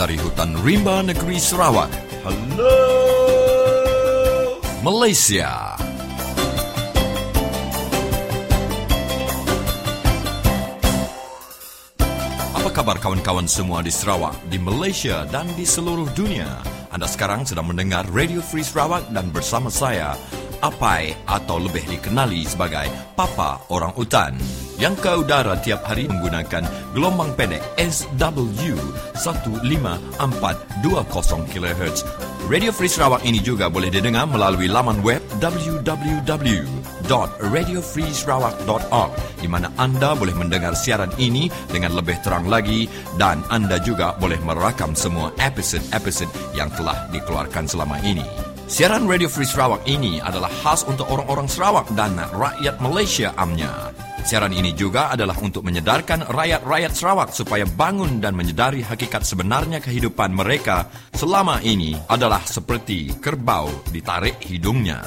dari hutan rimba negeri Sarawak. Hello, Malaysia. Apa kabar kawan-kawan semua di Sarawak, di Malaysia dan di seluruh dunia? Anda sekarang sedang mendengar Radio Free Sarawak dan bersama saya, Apai atau lebih dikenali sebagai Papa Orang Utan yang ke udara tiap hari menggunakan gelombang pendek SW 1542 kHz. Radio Free Sarawak ini juga boleh didengar melalui laman web www.radiofreesarawak.org di mana anda boleh mendengar siaran ini dengan lebih terang lagi dan anda juga boleh merakam semua episod-episod yang telah dikeluarkan selama ini. Siaran Radio Free Sarawak ini adalah khas untuk orang-orang Sarawak dan rakyat Malaysia amnya. Siaran ini juga adalah untuk menyedarkan rakyat-rakyat Sarawak supaya bangun dan menyedari hakikat sebenarnya kehidupan mereka selama ini adalah seperti kerbau ditarik hidungnya.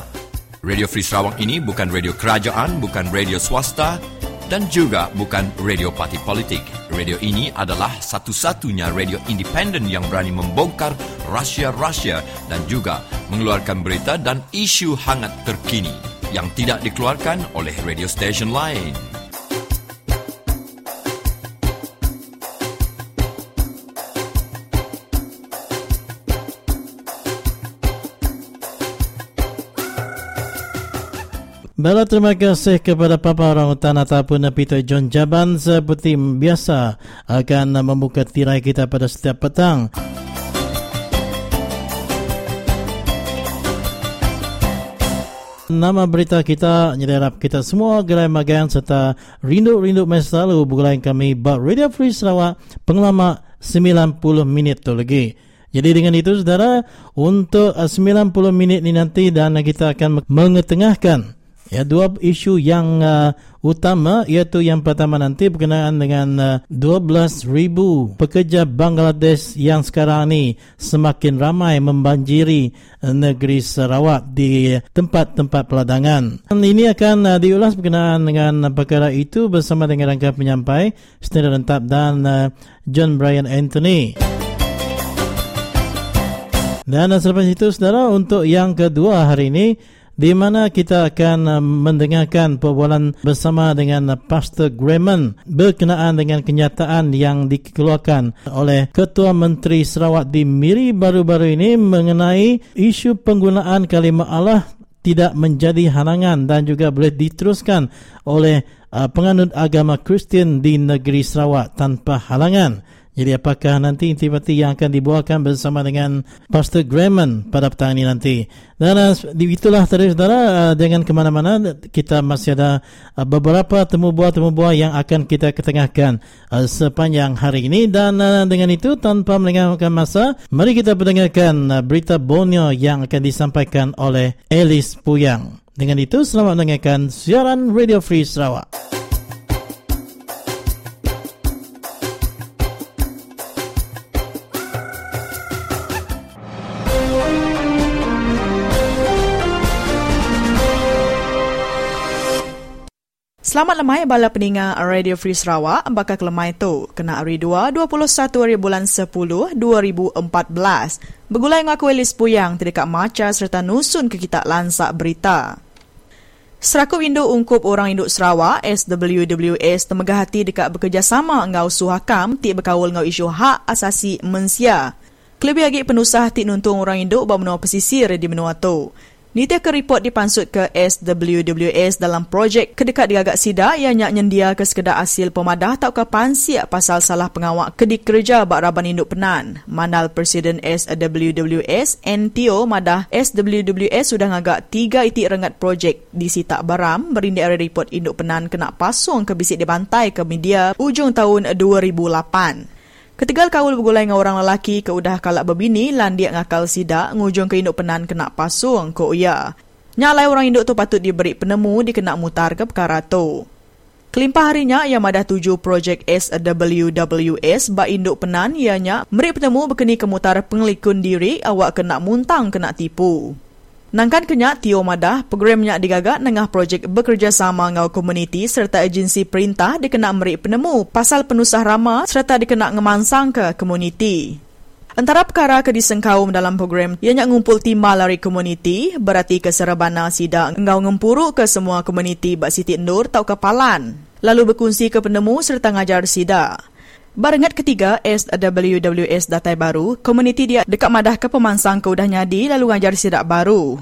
Radio Free Sarawak ini bukan radio kerajaan, bukan radio swasta dan juga bukan radio parti politik. Radio ini adalah satu-satunya radio independen yang berani membongkar rahsia-rahsia dan juga mengeluarkan berita dan isu hangat terkini yang tidak dikeluarkan oleh radio station lain. Bala terima kasih kepada Papa Orang Utan ataupun Peter John Jaban seperti biasa akan membuka tirai kita pada setiap petang. Nama berita kita nyerap kita semua gerai magan serta rindu-rindu masa lalu bukan kami Bak Radio Free Sarawak pengelama 90 minit tu lagi. Jadi dengan itu saudara untuk 90 minit ini nanti dan kita akan mengetengahkan Ya, dua isu yang uh, utama iaitu yang pertama nanti berkenaan dengan uh, 12,000 pekerja Bangladesh yang sekarang ini semakin ramai membanjiri uh, negeri Sarawak di tempat-tempat peladangan. Dan ini akan uh, diulas berkenaan dengan perkara itu bersama dengan rangka penyampai Senator Rentap dan uh, John Brian Anthony. Dan selepas itu, saudara, untuk yang kedua hari ini, di mana kita akan uh, mendengarkan perbualan bersama dengan uh, Pastor Grayman berkenaan dengan kenyataan yang dikeluarkan oleh Ketua Menteri Sarawak di Miri baru-baru ini mengenai isu penggunaan kalimah Allah tidak menjadi halangan dan juga boleh diteruskan oleh uh, penganut agama Kristian di negeri Sarawak tanpa halangan. Jadi apakah nanti intimati yang akan dibawakan bersama dengan Pastor Grayman pada petang ini nanti. Dan itulah tadi saudara, uh, jangan ke mana-mana, kita masih ada uh, beberapa temu buah-temu buah yang akan kita ketengahkan uh, sepanjang hari ini. Dan dengan itu, tanpa melengahkan masa, mari kita mendengarkan berita Borneo yang akan disampaikan oleh Elis Puyang. Dengan itu, selamat mendengarkan siaran Radio Free Sarawak. Selamat lemai bala peningat Radio Free Sarawak. Bakal kelemai tu kena hari 2 21 hari bulan 10 2014 bergulai dengan aku Elis Puyang terdekat maca serta nusun ke kita lansak berita. Seraku Induk Ungkup Orang Induk Sarawak SWWS temegah hati dekat bekerjasama ngau suhakam ti berkawal ngau isu hak asasi mensia Kelebih lagi penusah ti nuntung orang induk bawa menua pesisir di menua tu. Nita ke report dipansut ke SWWS dalam projek kedekat digagak sida yang nyak nyendia ke sekedar hasil pemadah tak ke pansiak pasal salah pengawak kedik kerja bak raban induk penan. Manal Presiden SWWS, NTO madah SWWS sudah ngagak tiga itik rengat projek di Sitak Baram berindik report induk penan kena pasung ke bisik dibantai ke media ujung tahun 2008. Ketigal kaul bergulai dengan orang lelaki ke udah kalak berbini lan dia ngakal sidak ngujung ke induk penan kena pasung ke uya. Nyalai orang induk tu patut diberi penemu dikena mutar ke perkara tu. Kelimpah harinya ia madah tuju projek SWWS ba induk penan ianya meri penemu berkeni kemutar pengelikun diri awak kena muntang kena tipu. Nangkan kenyak Tio Madah, programnya digagak nengah projek bekerjasama ngau komuniti serta agensi perintah dikena meri penemu pasal penusah rama serta dikena ngemansang ke komuniti. Antara perkara ke disengkaum dalam program ianya ngumpul timba lari komuniti berarti keserebana sida engau ngempuru ke semua komuniti bak Siti Nur tau kepalan. Lalu berkongsi ke penemu serta ngajar sida. Barengat ketiga SWWS Datai Baru, komuniti dia dekat madah ke pemansang ke udah nyadi lalu ngajar sidak baru.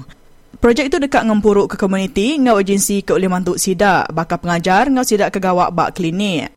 Projek itu dekat ngempuruk ke komuniti ngau agensi ke oleh mantuk sidak, bakal pengajar ngau sidak ke gawak bak klinik.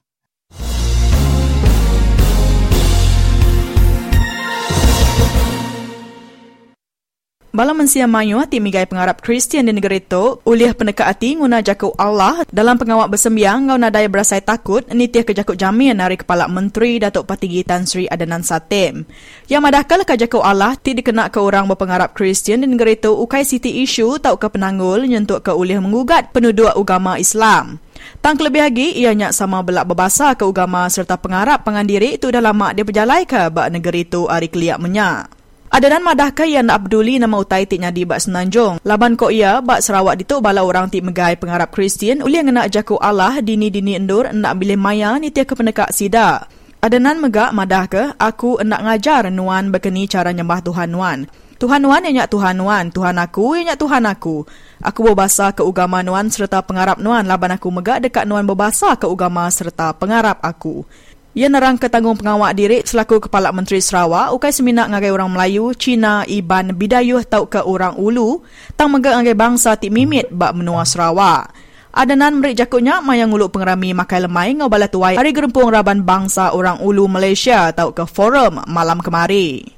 Bala mensia mayu hati migai pengarap Kristian di negara itu, uliah pendekat hati nguna jakuk Allah dalam pengawak bersembiang ngau nadai berasai takut nitiah ke jamin dari Kepala Menteri Datuk Patigi Tan Sri Adanan Satem. Yang madahkal ke Allah ti dikena ke orang berpengarap Kristian di negara itu ukai siti isu tau ke penanggul nyentuk ke uliah mengugat penduduk agama Islam. Tang lebih lagi, ianya sama belak berbahasa ke agama serta pengarap pengandiri itu dah lama dia berjalai ke bak negeri itu hari keliak menyak. Adanan madah kaya nak abduli nama utai tiknya di bak senanjung. Laban kok ia, bak Sarawak dituk bala orang tik megai pengharap Kristian, uli yang nak jaku Allah dini-dini endur nak bilih maya ni tiak ke pendekat sida. Adanan megak madah ke, aku nak ngajar nuan berkeni cara nyembah Tuhan nuan. Tuhan nuan yang nyak Tuhan nuan, Tuhan aku yang nyak Tuhan aku. Aku berbahasa ke ugama nuan serta pengharap nuan, laban aku megak dekat nuan berbahasa ke ugama serta pengharap aku. Ia nerang ketanggung pengawak diri selaku Kepala Menteri Sarawak ukai seminak ngagai orang Melayu, Cina, Iban, Bidayuh tau ke orang Ulu tang megak ngagai bangsa tik mimit bak menua Sarawak. Adanan merik jakutnya mayang uluk pengerami makai lemai ngau bala tuai hari gerempung raban bangsa orang Ulu Malaysia tau ke forum malam kemari.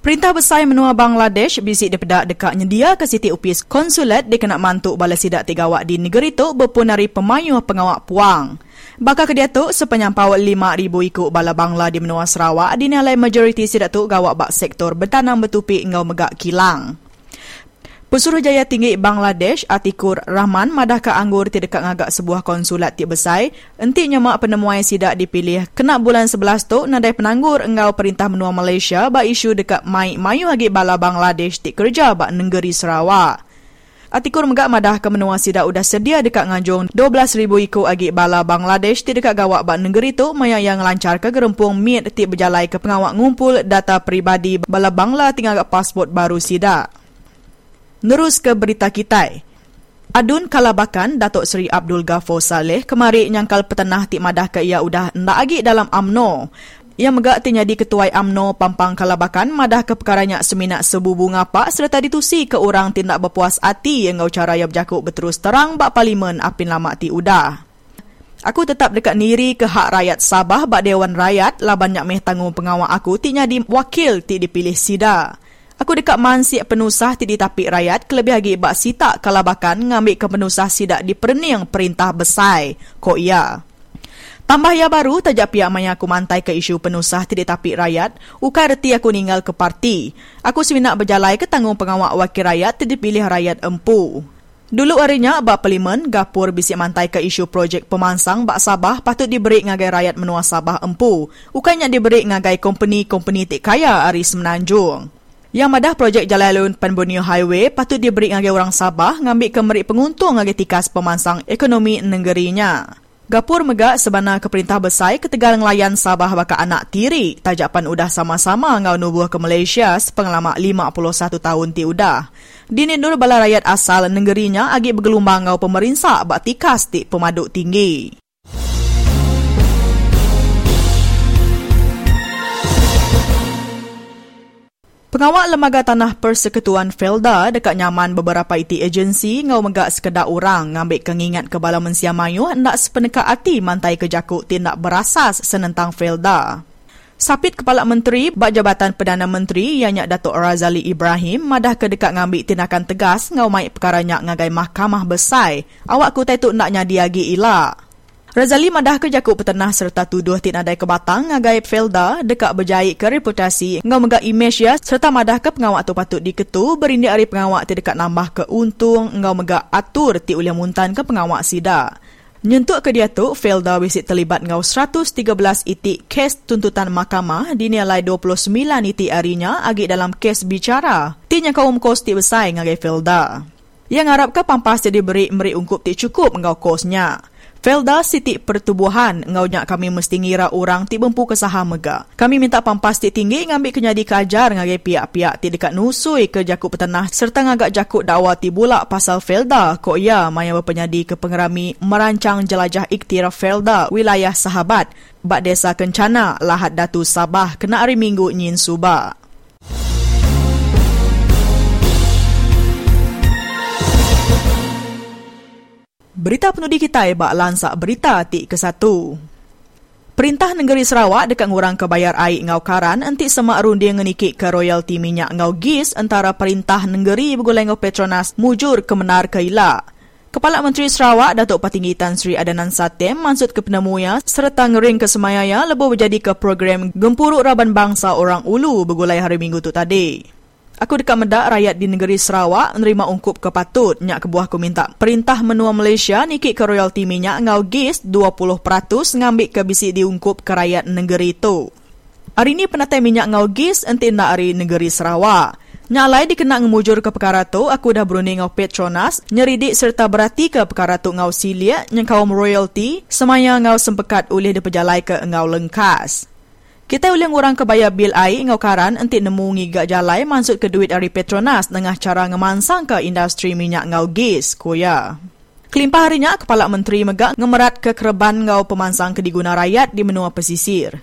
Perintah besar menua Bangladesh bisik daripada dekat nyedia ke Siti Upis konsulat dia kena mantuk bala sidak tiga awak di negeri tu berpunari pemayuh pengawak puang. Bakal ke tu sepenyampau 5,000 ikut bala Bangla di menua Sarawak dinilai majoriti sidak tu gawak bak sektor bertanam bertupi engau megak kilang. Pesuruhjaya Tinggi Bangladesh Atikur Rahman madah ke anggur ti dekat ngagak sebuah konsulat ti besai enti nyemak penemuan sidak dipilih kena bulan 11 tu nadai penanggur engau perintah menua Malaysia ba isu dekat mai mayu agi bala Bangladesh ti kerja ba negeri Sarawak. Atikur megak madah ke menua sidak udah sedia dekat nganjung 12,000 ikut agi bala Bangladesh ti dekat gawak ba negeri tu maya yang lancar ke gerempung mit ti berjalai ke pengawak ngumpul data peribadi bala Bangla tinggal pasport baru sidak. Nerus ke berita kita. Adun Kalabakan Datuk Seri Abdul Ghafur Saleh kemari nyangkal petenah tik madah ke ia udah ndak lagi dalam AMNO. Yang megak tinya di ketuai AMNO Pampang Kalabakan madah ke perkaranya seminat sebubu ngapa serta ditusi ke orang tindak berpuas hati yang ngau cara yang berjakuk berterus terang bak parlimen apin lama ti udah. Aku tetap dekat niri ke hak rakyat Sabah bak Dewan Rakyat laban nyak meh tanggung pengawal aku tinya di wakil ti dipilih sida. Aku dekat mansi penusah ti ditapik rakyat kelebih lagi bak sita kalabakan ngambil ke penusah sidak di perning perintah besar. Kok iya? Tambah ya baru, tajak pihak maya aku mantai ke isu penusah ti ditapik rakyat, ukai reti aku ninggal ke parti. Aku seminak berjalai ke tanggung pengawak wakil rakyat ti dipilih rakyat empu. Dulu harinya, Bak Parlimen, Gapur bisik mantai ke isu projek pemansang Bak Sabah patut diberi ngagai rakyat menua Sabah empu. Ukainya diberi ngagai company-company tik kaya hari semenanjung. Yang madah projek Jalan Alun Penbonio Highway patut diberi ngagai orang Sabah ngambil kemerik penguntung ngagai tikas pemansang ekonomi negerinya. Gapur megak sebana ke perintah besar ketegal ngelayan Sabah baka anak tiri. Tajapan udah sama-sama ngau nubuh ke Malaysia sepengelama 51 tahun ti udah. Dini nur bala rakyat asal negerinya agi bergelumbang ngau pemerintah bak tikas ti pemaduk tinggi. Pengawal Lembaga Tanah Persekutuan Felda dekat nyaman beberapa iti agensi ngau megak sekedar orang ngambil kengingat ke bala mensia mayu hendak sepeneka hati mantai ke jakuk tindak berasas senentang Felda. Sapit Kepala Menteri Bak Jabatan Perdana Menteri yang Datuk Razali Ibrahim madah ke dekat ngambil tindakan tegas ngau mai perkara nyak ngagai mahkamah besar. Awak ku tu nak nyadiagi ilak. Razali madah ke jakuk petenah serta tuduh tin adai kebatang ngagai Felda dekat berjaya ke reputasi ngau megak imej ya serta madah ke pengawak tu patut diketu berindi hari pengawak ti dekat nambah ke untung ngau megak atur ti uliah muntan ke pengawak sida. Nyentuk ke dia tu, Felda bisik terlibat ngau 113 itik kes tuntutan mahkamah dinilai 29 itik harinya agi dalam kes bicara. Tinya kaum kos ti besar ngagai Felda. Yang harap ke pampas jadi beri meri ungkup ti cukup ngau kosnya. Felda sitik pertubuhan ngau nyak kami mesti ngira orang ti bempu kesaha mega. Kami minta pampas ti tinggi ngambil kenyadi kajar ngagai pihak-pihak ti dekat nusui ke jakuk petanah serta ngagak jakuk dakwa ti bulak pasal Felda kok ia maya berpenyadi ke pengerami merancang jelajah iktiraf Felda wilayah sahabat bak desa Kencana Lahat Datu Sabah kena hari Minggu nyin Subah. Berita penudi kita bak lansak berita ti ke satu. Perintah Negeri Sarawak dekat ngurang kebayar air ngau karan enti semak runding ngenikik ke royalti minyak ngau gis antara Perintah Negeri bergulai ngau Petronas mujur ke menar ke ila. Kepala Menteri Sarawak Datuk Patinggi Tan Sri Adanan Satem mansut ke penemuya serta ngering ke semayaya lebih berjadi ke program Gempuruk Raban Bangsa Orang Ulu bergulai hari Minggu tu tadi. Aku dekat medak rakyat di negeri Sarawak menerima ungkup kepatut. Nyak kebuah aku minta perintah menua Malaysia nikik ke royalti minyak ngau gis 20% ngambil ke bisi diungkup ke rakyat negeri itu. Hari ini penatai minyak ngau gis enti nak hari negeri Sarawak. Nyalai dikena ngemujur ke perkara tu, aku dah berunding ngau Petronas, nyeridik serta berarti ke perkara tu ngau silia, yang kaum royalty, semaya ngau sempekat oleh diperjalai ke ngau lengkas. Kita ulang orang kebaya bil air ngau karan enti nemu ngigak jalai maksud ke duit dari Petronas dengan cara ngemansang ke industri minyak ngau gas, kuya. Kelimpah harinya, Kepala Menteri Megak ngemerat ke kereban ngau pemansang ke diguna rakyat di menua pesisir.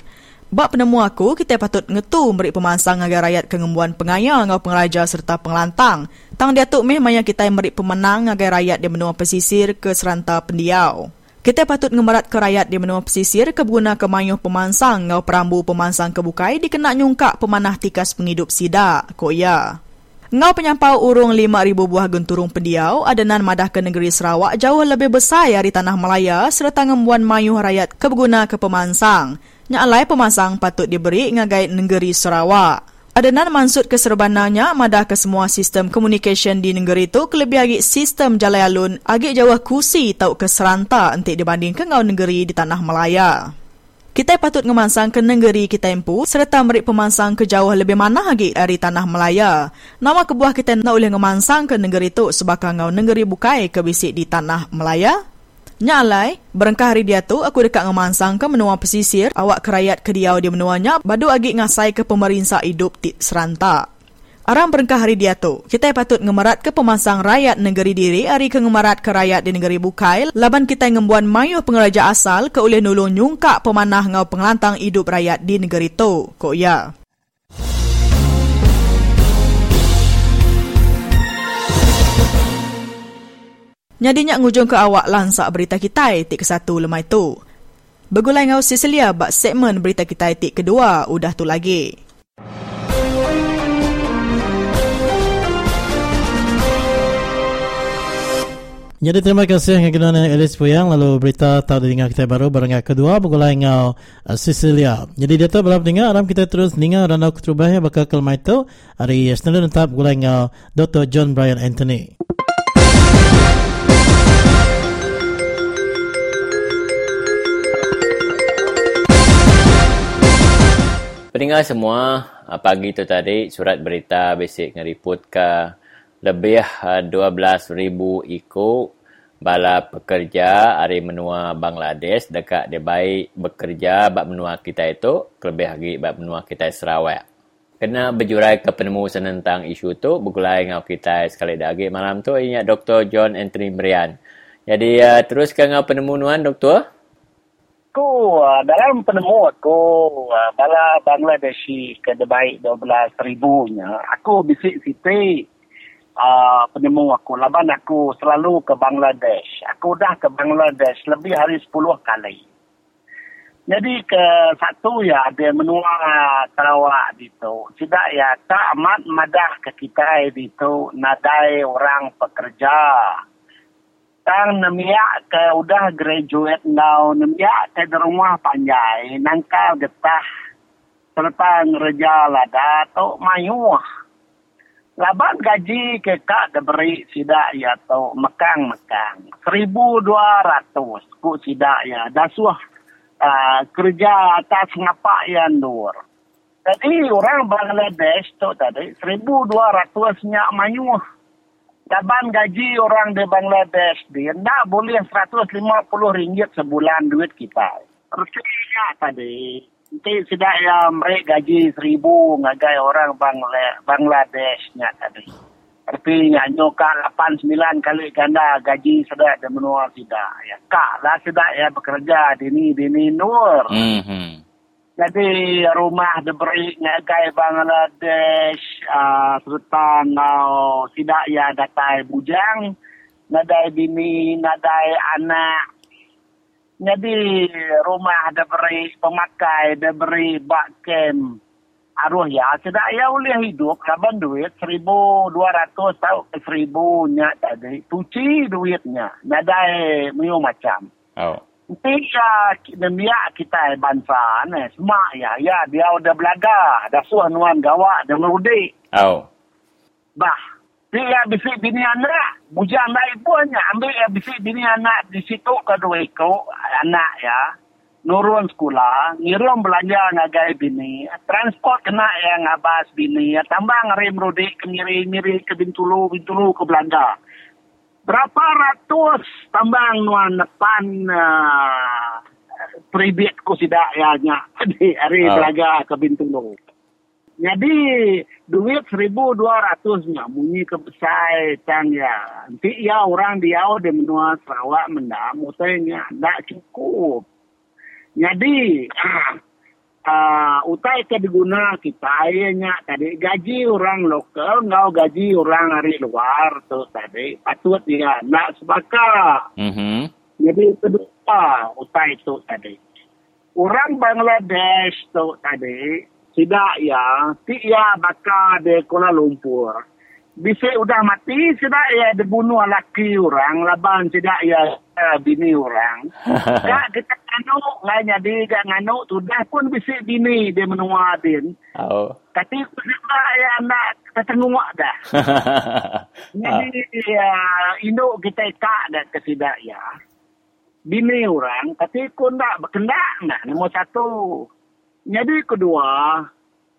Bak penemu aku, kita patut ngetu beri pemansang agar rakyat kengembuan pengaya ngau pengeraja serta pengelantang. Tang dia tu meh maya kita beri pemenang agar rakyat di menua pesisir ke seranta pendiau. Kita patut ngemerat ke rakyat di menua pesisir kebuna kemayuh pemansang ngau perambu pemansang kebukai dikena nyungkak pemanah tikas penghidup sida, kok ya. Ngau penyampau urung 5,000 buah genturung pendiau adanan madah ke negeri Sarawak jauh lebih besar dari tanah Melaya serta ngembuan mayuh rakyat kebeguna ke pemansang. Nyalai pemansang patut diberi ngagai negeri Sarawak. Adenan mansut keserbananya madah ke semua sistem communication di negeri itu kelebih lagi sistem jalan alun agak jauh kursi tau ke seranta untuk dibanding ke ngau negeri di tanah Melaya. Kita patut ngemansang ke negeri kita empu serta merik pemansang ke jauh lebih mana lagi dari tanah Melaya. Nama kebuah kita nak boleh ngemansang ke negeri itu sebab ngau negeri bukai ke bisik di tanah Melaya. Nyalai, berengkah hari dia tu aku dekat ngemansang ke menua pesisir, awak kerayat ke diau di menuanya, badu agi ngasai ke pemerintah hidup di seranta. Aram berengkah hari dia tu, kita patut ngemerat ke pemansang rakyat negeri diri, hari ke ngemerat ke rakyat di negeri Bukail, laban kita ngembuan mayuh pengeraja asal ke oleh nulung nyungkak pemanah ngau pengelantang hidup rakyat di negeri tu. Kok ya? Nyadinya ngujung ke awak lansak berita kita etik ke satu lemai tu. Begulai ngau Cecilia bak segmen berita kita etik kedua udah tu lagi. Jadi terima kasih yang kedua Elis Puyang lalu berita tahu dengar kita baru barang kedua begulai ngau uh, Cecilia. Jadi dia tu belum dengar aram kita terus dengar randau keterubahnya bakal kelmai tu hari Senin tetap begulai ngau Dr. John Brian Anthony. Pendengar semua, ah, pagi tu tadi surat berita basic ngeriput ke lebih 12,000 ah, ikut bala pekerja dari menua Bangladesh dekat dia baik bekerja bab menua kita itu lebih lagi bab menua kita Sarawak. Kena berjurai ke penemu tentang isu tu bergulai dengan kita sekali lagi malam tu ingat Dr. John Anthony Brian. Jadi uh, teruskan dengan penemu nuan Doktor aku uh, dalam penemu aku uh, bala Bangladeshi ke baik 12 ribunya aku bisik situ uh, penemu aku. Laban aku selalu ke Bangladesh. Aku dah ke Bangladesh lebih hari 10 kali. Jadi ke satu ya ada menua Sarawak itu tidak ya tak amat madah ke kita itu nadai orang pekerja tang nemiak ke udah graduate now nemiak ke rumah panjai nangkal getah. Serta ngereja lada to mayuh laban gaji ke kak diberi sidak ya to mekang-mekang. Seribu dua ratus ku sidak ya. Dasuh uh, kerja atas ngapa yang dur jadi orang Bangladesh tu tadi seribu dua ratusnya mayuh Taban gaji orang di Bangladesh dia tak boleh 150 ringgit sebulan duit kita. Percaya tadi. Nanti sudah ya mereka gaji seribu ngagai orang Bangla Bangladesh nya tadi. Tapi nya nyoka 8 9 kali ganda gaji sudah ada menua tidak. Ya kak lah sudah ya bekerja di ni di nur. Jadi rumah diberi ngagai Bangladesh uh, serta ngau tidak ya datai bujang, nadai bini, nadai anak. Jadi rumah diberi pemakai, diberi bak kem. Aruh ya, tidak ya boleh hidup. Kaban duit seribu dua ratus tau seribu nya tadi. Tuci duitnya. Nadai miu macam. Oh. Ya dunia kita bangsa ni. Semak ya ya dia udah belaga. Dah suah nuan gawa dah merudi Oh. bah dia bisik bini anak bujang naik punya ambil ya bisik bini anak di situ kedua iko anak ya. Nurun sekolah ngirim belanja ngagai bini. Transport kena yang ngabas bini. Tambah ngeri merudi ke ngiri ngiri ke bintulu bintulu ke Belanda berapa ratus tambang nuan depan uh, peribit ku sidak ya nya di hari Ah. belaga ke Bintulu. Jadi duit seribu dua ratusnya bunyi ke besar tang ya. Nanti ya orang dia di menua Sarawak mendam utainya tak cukup. Jadi uh, utai ke diguna kita nya tadi gaji orang lokal ngau gaji orang hari luar tu tadi patut dia nak sebakat. Mhm. Jadi kedua utai itu tadi. Orang Bangladesh tu tadi tidak ya, tidak bakal di Kuala Lumpur. Bisa udah mati, tidak ya dibunuh laki orang, laban tidak ya eh, bini orang. Ya, kita nganu, nggak jadi gak nganu, sudah pun bisa bini dia menua din. Oh. Tapi tidak ya anak tertengok dah. Jadi ya, induk kita kak dan kesidak ya. Bini orang, tapi kau nak berkendak nak, nombor satu. Jadi kedua,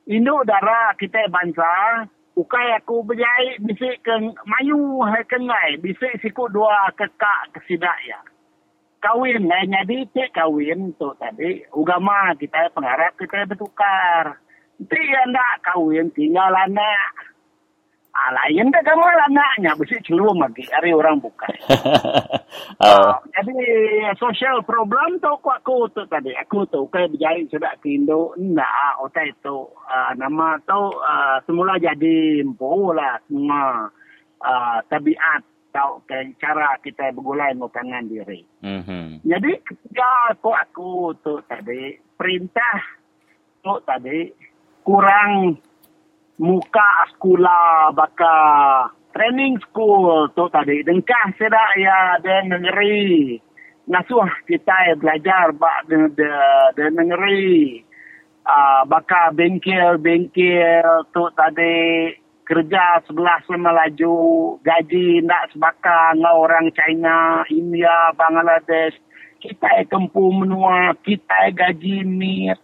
induk darah kita bangsa, ukai aku berjahit bisik ke mayu hai kengai, bisik siku dua kekak kesidak ya. Kawin, eh, jadi cik kawin tu tadi, ugama kita pengharap kita bertukar. Nanti nak kawin tinggal anak. Ah, lain dah kamu anaknya, bisik celum lagi, hari orang bukan. oh. Jadi social problem tu aku aku tu tadi. Aku tu kai berjaya sudah ke Indo. Nah, otak itu uh, nama tu uh, semula jadi empu lah semua uh, tabiat atau ke cara kita bergulai ngutangan diri. Mhm. Jadi ketiga aku aku tu tadi perintah tu tadi kurang muka sekolah baka training school tu tadi. Dengkah sedak ya de negeri nasuh kita belajar ba de de, de negeri uh, baka bengkel bengkel tu tadi. Kerja sebelah sama laju gaji nak sebaka ngau orang China India Bangladesh. Kita kempu menua kita gaji mir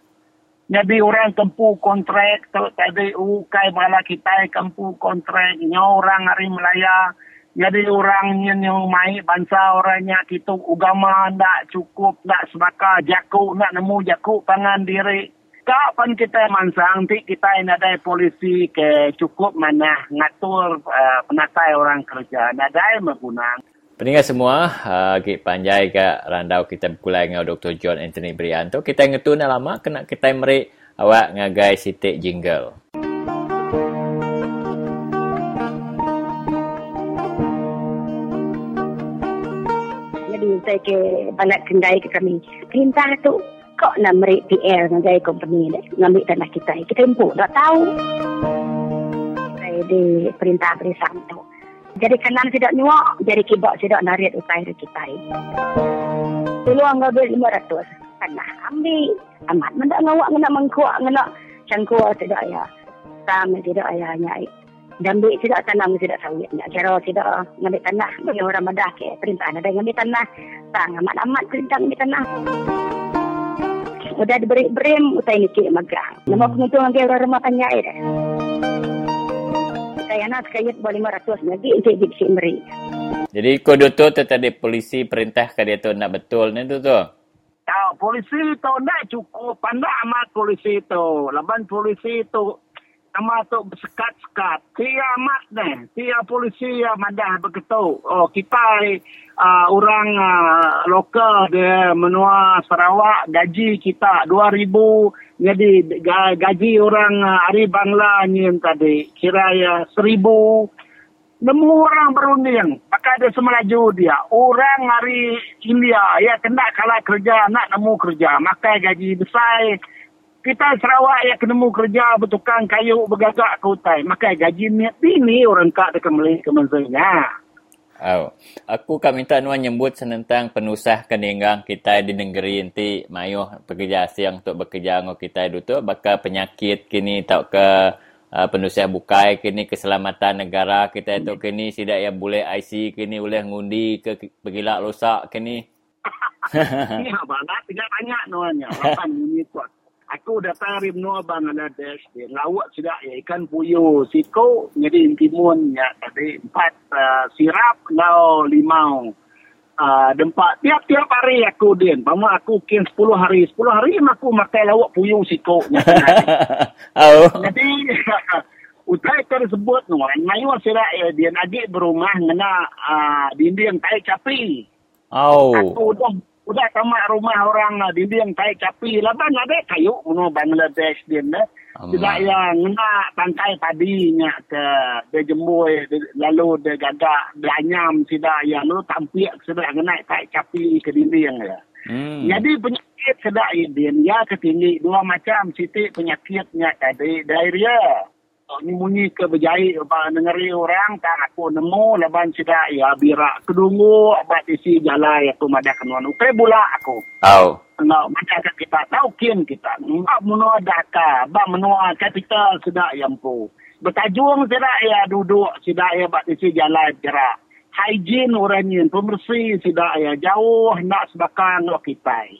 jadi orang kempu kontrak tu tadi ukai bala kita kempu kontrak. Nya orang hari Melaya. Jadi orang yang yang mai bangsa orangnya kita ugama ndak cukup ndak sebaka jaku nak nemu jaku pangan diri. Kapan kita mansang ti kita ini ada polisi ke cukup mana ngatur uh, penatai orang kerja. Nadai menggunang Pendengar semua, uh, panjai ke randau kita berkulai dengan Dr. John Anthony Brianto. Kita ngetun dah lama, kena kita merik awak ngagai sitik jingle. Jadi saya ke balak kendai ke kami. Perintah tu kok nak merik PL dengan company ni ngambil tanah kita. Kita empuk tak tahu. Saya di perintah berisam tu. Jadi kanan tidak nyuak, jadi kibak tidak narik utai kita. Dulu anggap lima ratus. Tanah ambil. Amat mendak ngawak ngena mengkuak ngena cangkuak tidak ya. Sama tidak ayahnya. Dan duit tidak tanam tidak sawit. Nak kira tidak ngambil tanah. Bagi orang madah ke perintah ada ngambil tanah. Sang amat-amat perintah ngambil tanah. Udah diberi berim utai ni cik magang. Nama penguntung lagi orang rumah panjai dah. Nak sekayat boleh 500 lagi untuk bisik meri. Jadi kau tu tu tadi polisi perintah ke dia tu nak betul ni tu tu. Tahu polisi tu nak cukup pandai amat polisi tu. Laban polisi tu tu bersekat-sekat. Tia amat ni. Tia polisi yang madah begitu. Oh, kita uh, orang uh, lokal dia menua Sarawak gaji kita 2000 jadi gaji orang uh, Ari Bangla ni tadi kira ya 1000 nemu orang berunding pakai dia semelaju dia orang hari India ya kena kalah kerja nak nemu kerja makai gaji besar kita Sarawak yang ketemu kerja bertukang kayu bergagak ke hutan. Maka gaji ni ini orang kak dekat Malaysia kemazanya. Oh. Aku kan minta nuan nyebut senentang penusah keninggang kita di negeri inti mayuh pekerja asing untuk bekerja dengan kita itu bakal penyakit kini tak ke uh, penusah bukai kini keselamatan negara kita itu kini tidak yang boleh IC kini boleh ngundi ke pergilak losak kini. Ini apa? Tidak banyak nuannya. Lapan minit kuat. Aku datang dari menua Bangladesh. Dia lawak sudah ya ikan puyuh siko. Jadi timun ya tadi empat uh, sirap lau limau. Uh, dempak tiap-tiap hari aku din. Pama aku kin 10 hari. 10 hari aku makan lawak puyuh siko. oh. Jadi utai tersebut nuan. Mayu sira ya dia adik berumah ngena uh, dinding tai capi. Oh. Aku dah Udah tamat rumah orang lah. Dia yang capi. Laban ada kayu. Uno Bangladesh dia. Tidak yang ngena pantai padinya ke. Dia jembui. Lalu dia gagak. Dia anyam. Tidak yang lu tampik. Sudah ngena taik capi ke dinding. Ya. Hmm. Jadi penyakit sedap idin. Ya ketinggi. Dua macam. Siti penyakitnya tadi. Diarrhea. Ni bunyi ke berjahit dengeri orang tak aku nemu leban sudah ya birak kedungu apa isi jalan aku madah kenuan ukai bula aku. Oh no macam kita tahu kin kita. Mak menua daka ba menua kapital sudah yang pu bertajung sudah ya duduk sudah ya bat isi jalan gerak hygiene orangnya pembersih sudah ya jauh nak sebakan lo kita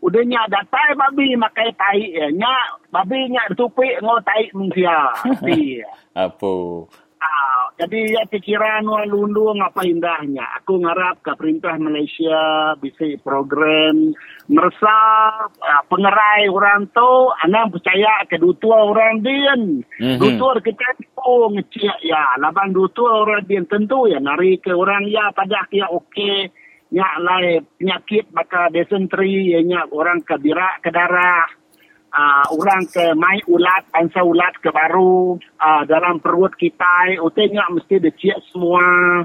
Udah nyak datai babi makai tai ya. Nyak babi nyak tupik ngo tai manusia. Apa? Ah, jadi ya pikiran wa lundung apa indahnya. Aku ngarap ke perintah Malaysia bisa program merasa uh, pengerai orang tu anak percaya ke dutua orang dia. Mm-hmm. Dutua kita tu ngecik ya. Laban dutua orang dia tentu ya nari ke orang ya pada ya okey. Nyak lai penyakit maka desentri nyak orang ke birak ke darah uh, orang ke mai ulat pansa ulat ke baru uh, dalam perut kita utenya mesti dicek semua.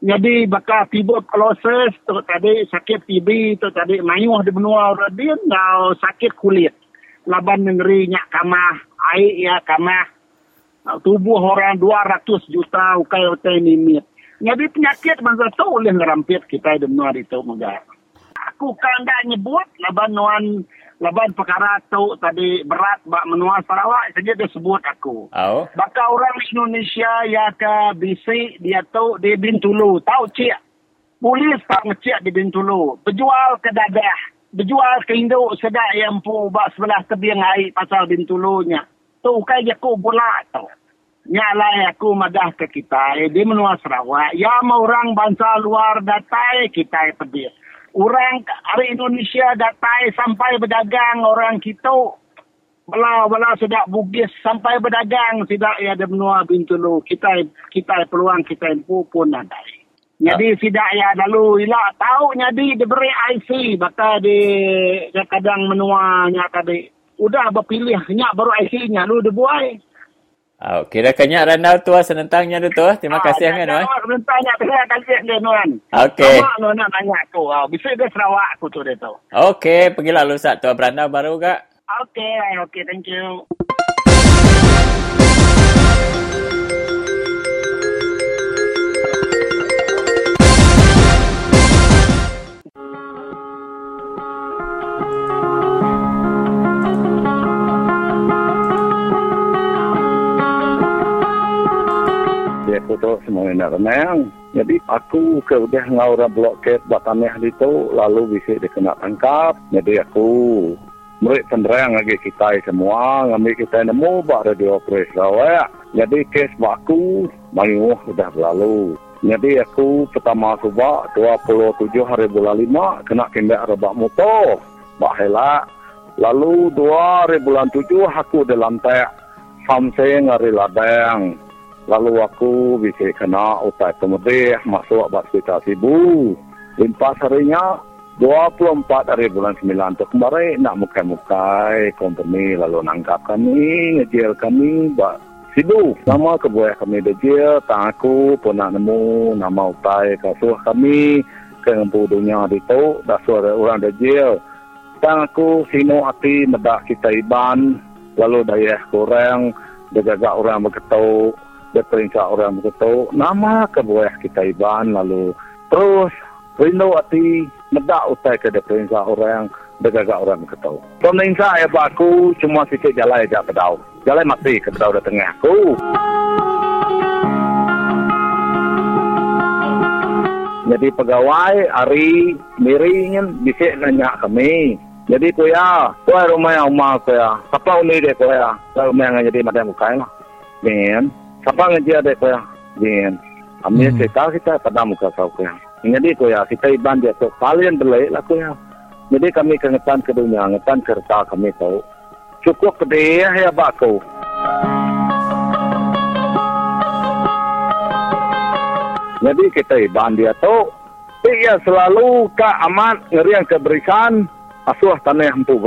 Jadi baka tuberculosis tu tadi sakit TB tu tadi mayuh di benua radin ngau sakit kulit. Laban negeri nyak kamah air ya kamah. Tubuh orang 200 juta ukai utai nimit jadi penyakit masa tu boleh ngerampit kita di menua itu muda. Aku kan dah nyebut laban nuan laban perkara tu tadi berat bak menua Sarawak saja dia sebut aku. Oh. Baka orang Indonesia ya ke bisi dia tu di Bintulu. Tahu cik? Polis tak ngecik di Bintulu. Berjual ke dadah. Berjual ke induk sedak yang pu bak sebelah tebing air pasal Bintulunya. Tu kai aku bola tu nyalai aku madah ke kita eh, di menua Sarawak ya mau orang bangsa luar datai kita pergi. Orang hari Indonesia datai sampai berdagang orang kita bela bela sudah bugis sampai berdagang tidak ya di menua Bintulu kita kita peluang kita pun pun ada jadi tidak ya lalu ila tahu jadi diberi IC baka di kadang menuanya tadi. Udah berpilih nyak baru IC-nya lu dibuai Oh, kira kanya Ranau tu senentangnya tu tu. Terima ah, kasih Amin. Ah, senentangnya terima kasih dia Nuan. Okey. Sama nak tanya tu. Oh, bisa dia Sarawak aku tu dia tu. Okey, pergilah lu sat tu Ranau baru gak. Okey, okey, thank you. Aku tu semua nak renang. Jadi aku ke udah ngau orang blokade buat tanah itu lalu bisa dikena tangkap. Jadi aku Mereka penerang lagi kita semua, ngambil kita nemu, buat radio operasi Sarawak. Jadi kes aku mayuh sudah berlalu. Jadi aku pertama cuba 27 hari bulan 5 kena kembali rebak motor. Bak helak. Lalu 2 hari bulan 7 aku dalam tek samseng hari ladang. Lalu aku bisa kena utai pemedih masuk bak sekitar sibu. Limpas harinya 24 hari bulan 9 tu kemarin nak mukai-mukai company lalu nangkap kami, ngejel kami, bak Sibu, nama kebuah kami dejil, tak aku pun nak nemu nama utai kasuh kami ke ngempu dunia di tu, dah suara orang dejil. Tak aku sino hati medak kita iban, lalu daya kurang, dia jaga orang berketuk, dia perintah orang berketuk, nama kebuah kita iban, lalu terus rindu hati medak utai ke dia perintah orang, dia jaga orang berketuk. Pemerintah ya aku cuma sikit jalan aja pedau. Jalan mati ke pedau dah tengah aku. Jadi pegawai hari miringin bisa nanya kami. Jadi kuya, kuya rumah yang rumah kuya. Siapa uni dek kuya? Kuya rumah yang jadi macam bukai lah. Bin, siapa ngaji dek kuya? Bin, ambil Hmm. cerita kita pada muka kau kuya. Jadi kuya, kita iban dia tu kalian belai lah kuya. Jadi kami kengetan ke dunia, ngetan kereta kami tahu. Cukup kedai ya baku. Jadi kita iban dia tu, dia selalu ke amat ngeri yang keberisan, asuh tanah yang tu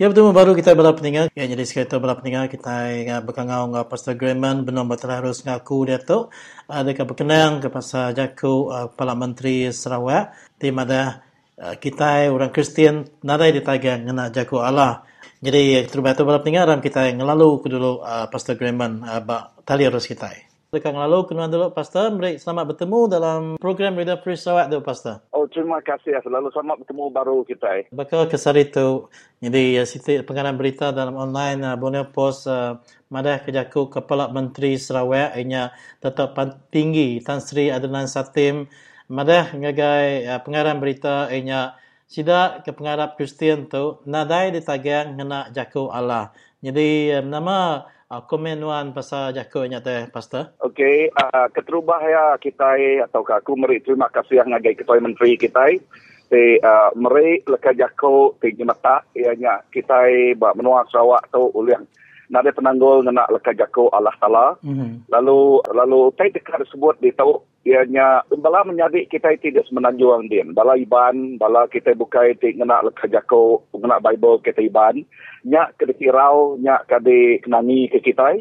Ya betul baru kita bala peninggal. Ya jadi sekitar bala peninggal kita uh, berkangau dengan Pastor Grayman benar betul harus ngaku dia tu. Ada uh, berkenang ke pasal jaku uh, Kepala Menteri Sarawak di mana uh, kita orang Kristian nadai ditagang ngena jaku Allah. Jadi terus tu bala peninggal ram kita ngelalu ke dulu uh, Pastor Grayman uh, ba tali harus kita. Dekat lalu kenalan dulu Pastor, mari selamat bertemu dalam program Radio Free Sarawak tu Pastor. Oh, terima kasih. Selalu selamat bertemu baru kita. Bakal kesar itu jadi uh, siti pengarang berita dalam online uh, Borneo Post uh, madah kejaku Kepala Menteri Sarawak ianya tetap tinggi Tan Sri Adnan Satim madah ngagai uh, pengarang berita ianya sida ke pengarap Kristian tu nadai ditagang ngena jaku Allah. Jadi uh, nama uh, komen wan pasal jaku ianya teh pastor. Okey, uh, keterubah ya kita atau aku meri terima kasih yang ngagai ketua menteri kita. Te uh, meri leka jako te jemata ianya kita ba menua Sarawak tu uliang nade penanggul ngena leka jako Allah Taala. Mhm. Lalu lalu tai dekat sebut di tahu ianya bala menjadi kita tidak semenanjuang din. Bala iban, bala kita bukai ti ngena leka jako ngena Bible kita iban. Nya kedikirau, nya kade kenangi ke kita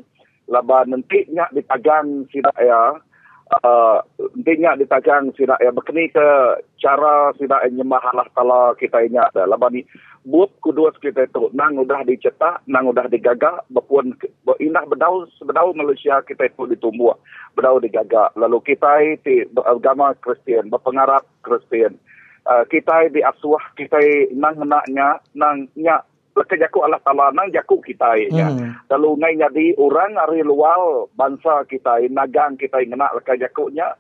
laba nanti nya ditagang sida ya uh, nanti nya ditagang sida ya berkeni ke cara sida nyembah Allah Taala kita nya dah laba ni buat kedua kita tu nang udah dicetak nang udah digagak berpuan indah bedau bedau Malaysia kita itu ditumbuh bedau digagak lalu kita ti beragama Kristian berpengarap Kristian uh, kita diasuh kita nang naknya nang nya lekat jaku Allah Ta'ala nang jaku kita nya. Hmm. Lalu ngai jadi orang ari luar bangsa kita, nagang kita ngena lekat jakunya.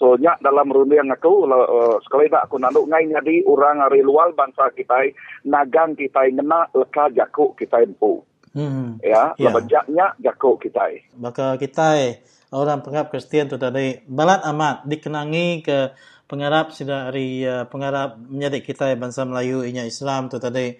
So nya dalam rundiang aku uh, sekali dak aku nanduk ngai jadi orang ari luar bangsa kita, nagang kita ngena lekat jaku kita empu. Mhm. Ya, yeah. lebejaknya jaku kita. Maka kita orang pengarap Kristian tu tadi balat amat dikenangi ke pengarap sida dari uh, pengarap menjadi kita bangsa Melayu inya Islam tu tadi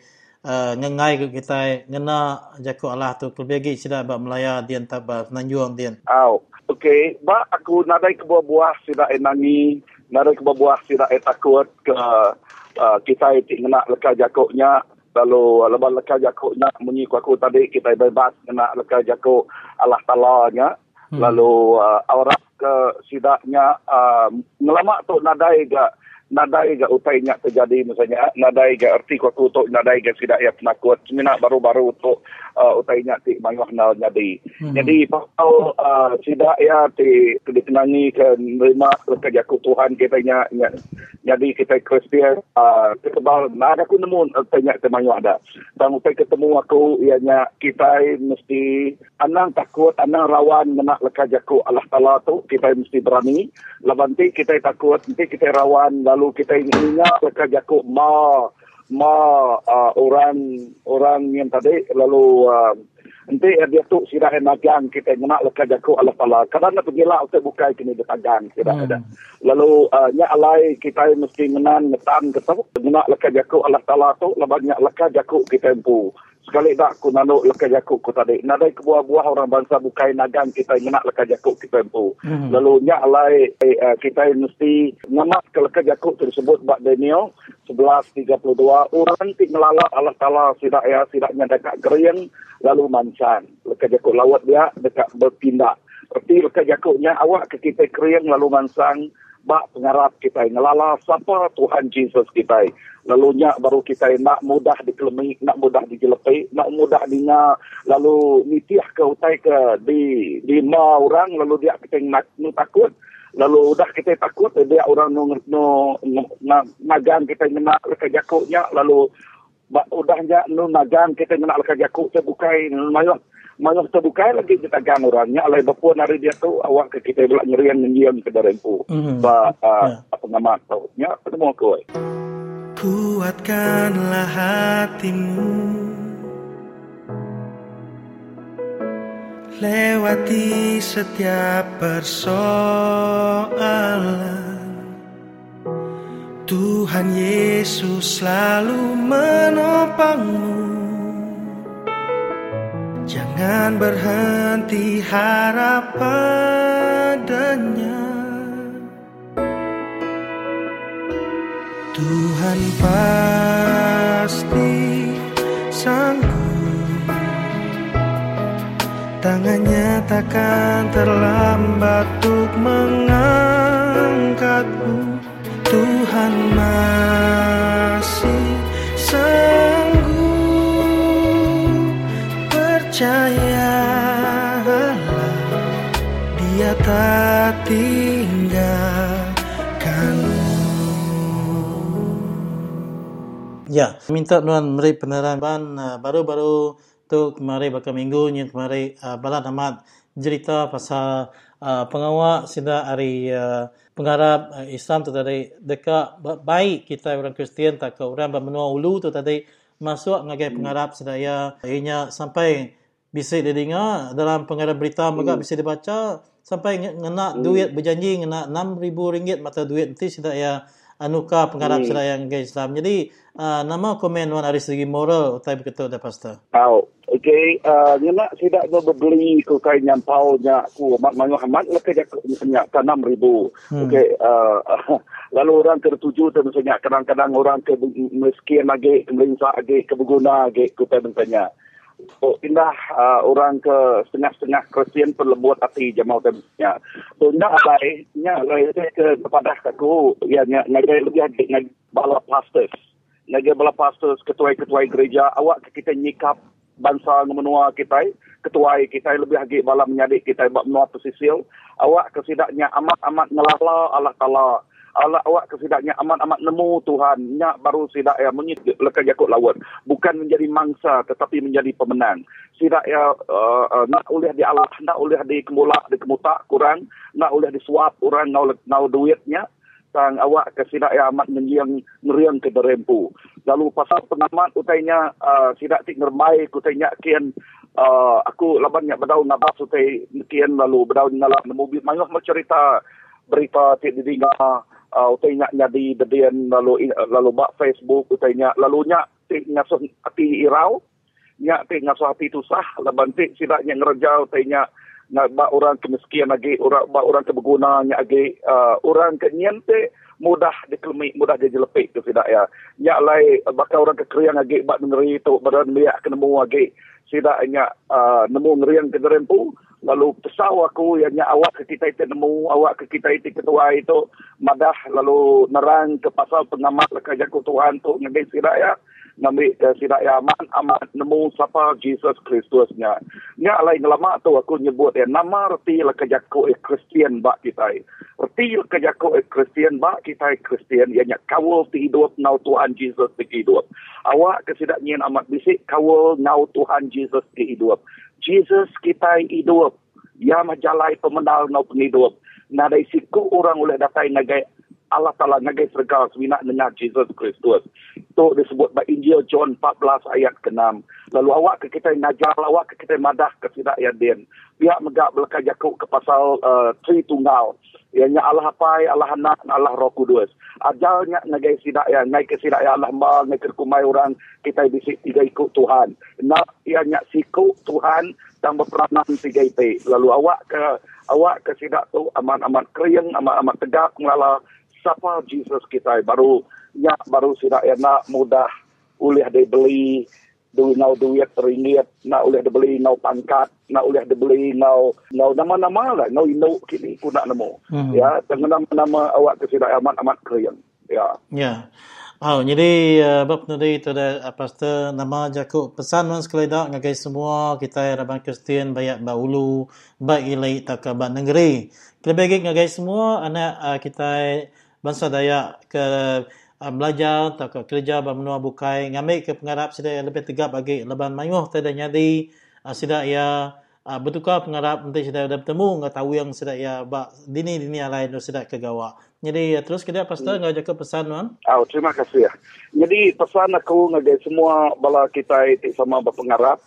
uh, ngengai ke kita ngena jaku Allah tu kelebih sida ba Melaya dian tak ba nanjuang dian. Aw, okey. Ba aku nadai ke buah-buah sida enangi, nadai ke buah-buah sida e takut ke uh, kita itu ngena leka jakuknya lalu lepas leka jakuknya munyi ku aku tadi kita bebas ngena leka jakuk Allah Taala nya Hmm. lalu uh, orang ke sidaknya uh, ngelamak tu nadai ga nadai ga utainya terjadi misalnya nadai ga erti ku aku tu nadai ga sidak ya penakut semina baru-baru tu uh, utainya ti mayuh nal jadi. Mhm. jadi kalau uh, sidak ya ti dikenangi ke menerima kerja ku Tuhan kita nya nya- jadi kita Kristian uh, ketebal nah ada aku nemu uh, tanya temanyo ada. Dan utai ketemu aku ianya kita mesti anang takut anang rawan menak leka jaku Allah Taala tu kita mesti berani. Laban ti kita takut nanti kita rawan lalu kita ingat leka jaku ma ma uh, orang orang yang tadi lalu uh, nanti dia tu sirah nagang kita nak lekat jaku Allah Taala. Kerana pergilah untuk bukai kini ditagang tidak hmm. ada lalu uh, nya alai kita mesti menan ngetan ketemu nak lekat jaku Allah Taala tu lebih banyak lekat jaku kita empu sekali dak ku nanu lekat jakuk ku tadi nadai ke buah-buah orang bangsa bukai nagang kita nak lekat jakuk kita empu hmm. lalu nya alai eh, uh, kita mesti ngamat ke lekat jakuk tersebut bak Daniel 11.32 orang ti ngelala Allah Ta'ala sidak ya sidaknya dekat geriang lalu mancan. Lekat jakuk lawat dia dekat berpindah Erti lekat jakuknya awak ke kita kering lalu mansang bak pengarap kita ngelala siapa Tuhan Yesus kita lalu nya baru kita nak mudah dikelemi nak mudah dijelepi nak mudah dinga lalu nitiah ke utai ke di di ma orang lalu dia kita nak takut. Lalu udah kita takut dia orang no no, nagang kita nak jakuknya lalu udahnya no nagang kita nak ke jakuk terbukai mayo malah terbuka lagi kita gang orangnya. Oleh bapa nari dia tu awak ke kita belak nyerian nyiam ke darenku mm-hmm. ba uh, apa nama tau nya ketemu aku kuatkanlah hatimu. Lewati setiap persoalan. Tuhan Yesus selalu menopangmu Jangan berhenti harap padanya. Tuhan pasti sanggup. Tangannya takkan terlambat untuk mengangkatmu. Tuhan masih sanggup percayalah dia tak tinggalkanmu. Ya, minta tuan beri penerangan uh, baru-baru tu kemarin bakal minggu yang kemarin uh, balat amat cerita pasal uh, pengawal sida hari uh, pengharap uh, Islam tu tadi. Dekat baik kita orang Kristian tak ke orang bermenua ulu tu tadi masuk ngagai pengharap sedaya ianya sampai bisa dia dengar dalam pengarah berita juga hmm. bisa dibaca sampai ngena hmm. duit berjanji ngena RM6,000 mata duit nanti sudah ya anuka pengarap hmm. sudah yang gay Islam. Jadi uh, nama komen wan dari segi moral utai begitu dah pastor. Tahu. Okey, uh, ngena tidak mau berbeli ku kain nyampau nya ku mak Muhammad lah kerja nya ke 6000. Hmm. Okey, uh, lalu orang tertuju tu misalnya kadang-kadang orang ke miskin lagi, kemelingsa lagi, kebeguna lagi ku tanya oh, indah uh, orang ke setengah-setengah Kristian perlembut hati jemaah temanya. So, indah alai, nya alai ke kepada aku, ya, nya, ngagai lebih adik, ngagai bala pastors. Ngagai bala pastors, ketua-ketua gereja, awak kita nyikap bangsa menua kita, ketua kita lebih lagi bala menyadik kita buat menua posisil. Awak kesidaknya amat-amat ngelala Allah Ta'ala Allah awak kesidaknya amat-amat nemu Tuhan. Nyak baru sidak ya menyit lekat jakut lawan. Bukan menjadi mangsa tetapi menjadi pemenang. Sidak ya uh, nak oleh di Allah nak oleh di kemulak di kemutak kurang. Nak oleh di suap orang nak nak duitnya. Sang awak kesidak ya amat menyiang ngeriang ke derempu. Lalu pasal pengamat utainya uh, sidak tik ngermai kutainya kian uh, aku labannya bedau nabas utai kian lalu bedau ngalap nemu mayuh cerita berita tik didengar uh, utai nak jadi dedian lalu lalu bak Facebook utai nak lalu nak tik ngasuh hati irau nak tik ngasuh hati tusah laban tik sidak yang ngerja utai nak bak orang kemiskinan lagi orang bak orang kebeguna nya lagi. Uh, orang kenyan te mudah dikelmi mudah dia jelepik tu sidak ya. Nya lai bakal orang kekerian lagi bak ngeri tu. Badan liak kenemu lagi. Sidak nya uh, nemu ngerian ke derempu lalu pesau aku yang awak ke kita itu nemu awak ke kita itu ketua itu madah lalu nerang ke pasal pengamat lekas jaku Tuhan tu ngambil sirak ya ngambil ke sirak ya aman aman. Nemu siapa? Jesus Kristusnya nya alai ngelama tu aku nyebut ya nama reti lekas jaku eh Kristian bak kita reti lekas jaku eh Kristian bak kita Kristian ianya kawal ti hidup nau Tuhan Jesus ti hidup awak ke sidak nyen amat bisik kawal nau Tuhan Jesus ti hidup Jesus kita hidup. Ia majalai pemenal no penghidup. Nah dari siku orang boleh datai nagai Allah Ta'ala nagai serga semina dengan Jesus Kristus. tu disebut bahawa Injil John 14 ayat ke-6. Lalu awak ke kita ngajar awak ke kita madah ke sidak ya din. Biar megak belakang jakuk ke pasal uh, tri tunggal. Ianya Allah Apai, Allah Anak, Allah Roh Kudus. Ajalnya ngagai sidak ya, ngai ke sidak ya Allah Mbak, ngai ke kumai orang, kita bisik tiga ikut Tuhan. Nak ianya siku Tuhan dan berperanan tiga IP. Lalu awak ke awak ke sidak tu amat-amat kering, amat-amat tegak ngala siapa Jesus kita baru nya baru sidak ya nak mudah ulih dibeli duit nau duit teringgit nak ulih dibeli nau pangkat nak ulih dibeli nau nau nama-nama lah nau ino kini ku nak nemu Hmm. ya dengan nama-nama awak ke sidak amat-amat kering ya Ya. Oh, jadi uh, bab tadi itu ada uh, pastor nama jakuk pesan man sekali dak ngagai semua kita rabang Kristian bayak baulu baik ilai takaban negeri. Kita bagi ngagai semua anak uh, kita bangsa Dayak ke uh, belajar atau ke kerja bermenua bukai ngambil ke pengarap sida yang lebih tegap bagi leban mayuh tada nyadi uh, sida ya uh, bertukar pengarap nanti sida ada bertemu nggak tahu yang sida ya bak dini dini lain sida ke gawa. Jadi uh, terus kita pastor ngajak ke pesan man. Oh, terima kasih ya. Jadi pesan aku ngagai semua bala kita itu sama berpengarap.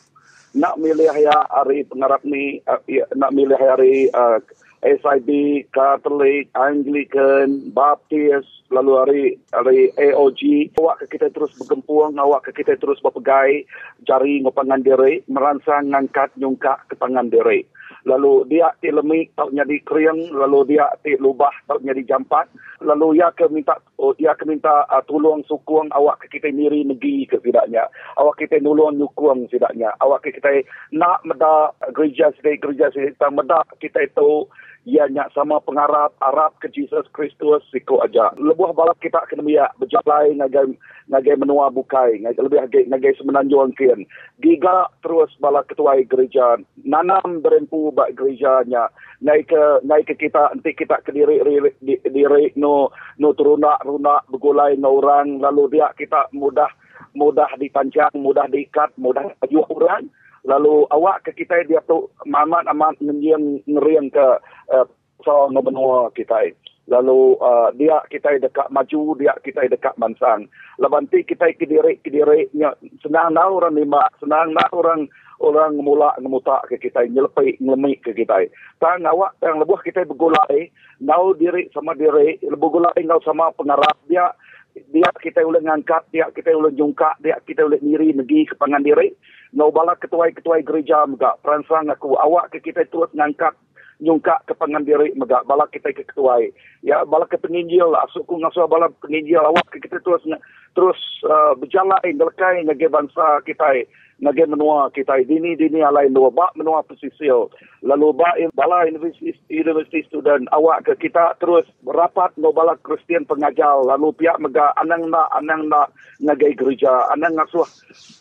Nak milih ya hari pengarap ni, uh, ya, nak milih hari uh, SIB, Catholic, Anglican, Baptist, lalu hari hari AOG. Awak ke kita terus bergempuang, awak ke kita terus berpegai, jari ngopangan diri, merangsang ngangkat nyungkak ke tangan diri. Lalu dia ti lemik tau jadi kriang, lalu dia ti lubah tau jadi jampat, lalu ia ke minta oh, ia ke minta uh, tolong sukung awak ke kita miri negeri ke tidaknya. Awak kita nulung nyukung tidaknya. Awak ke kita nak meda gereja sedai gereja sedai meda kita itu ianya sama pengarap Arab ke Jesus Kristus siku aja. Lebuh balak kita kena biak berjalai ngagai ngagai menua bukai, ngagai lebih ngagai, ngagai semenanjung kian. Giga terus balak ketua gereja, nanam berempu bak gerejanya. Ngai ke ngai ke kita nanti kita ke diri diri, no no terunak runak bergulai no orang lalu dia kita mudah mudah dipancang, mudah diikat, mudah ajuh orang lalu awak ke kita dia tu amat amat ngeriang ngeriang ke uh, so benua kita. Lalu uh, dia kita dekat maju dia kita dekat mansang lebanti kita ke diri ke diri nya senang nak orang lima senang nak orang orang mula ngemuta ke kita nyelepai ngelemik ke kita. Tang awak yang lebuh kita bergulai nau diri sama diri lebuh gulai ngau sama pengarap dia dia kita boleh ngangkat, dia kita boleh jungkak, dia kita boleh miri negeri ke pangan diri. Ngau bala ketua-ketua gereja juga. Peransang aku, awak ke kita terus ngangkat, nyungkak ke pangan diri mega. Bala kita ke ketua ya bala ke penginjil. Asukku ngasuh bala penginjil. Awak ke kita terus terus uh, berjalan ngelekai ngage bangsa kita ngage menua kita. Dini dini alai dua bak menua pesisir. Lalu bak bala universiti universiti student. Awak ke kita terus rapat no bala Kristian pengajar. Lalu pihak mega anang na anang na ngage gereja. Anang ngasuh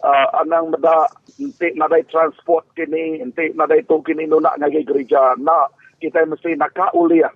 uh, anang meda entik nadai transport kini entik nadai tu kini no nak gereja. Nak kita mesti nak uliah.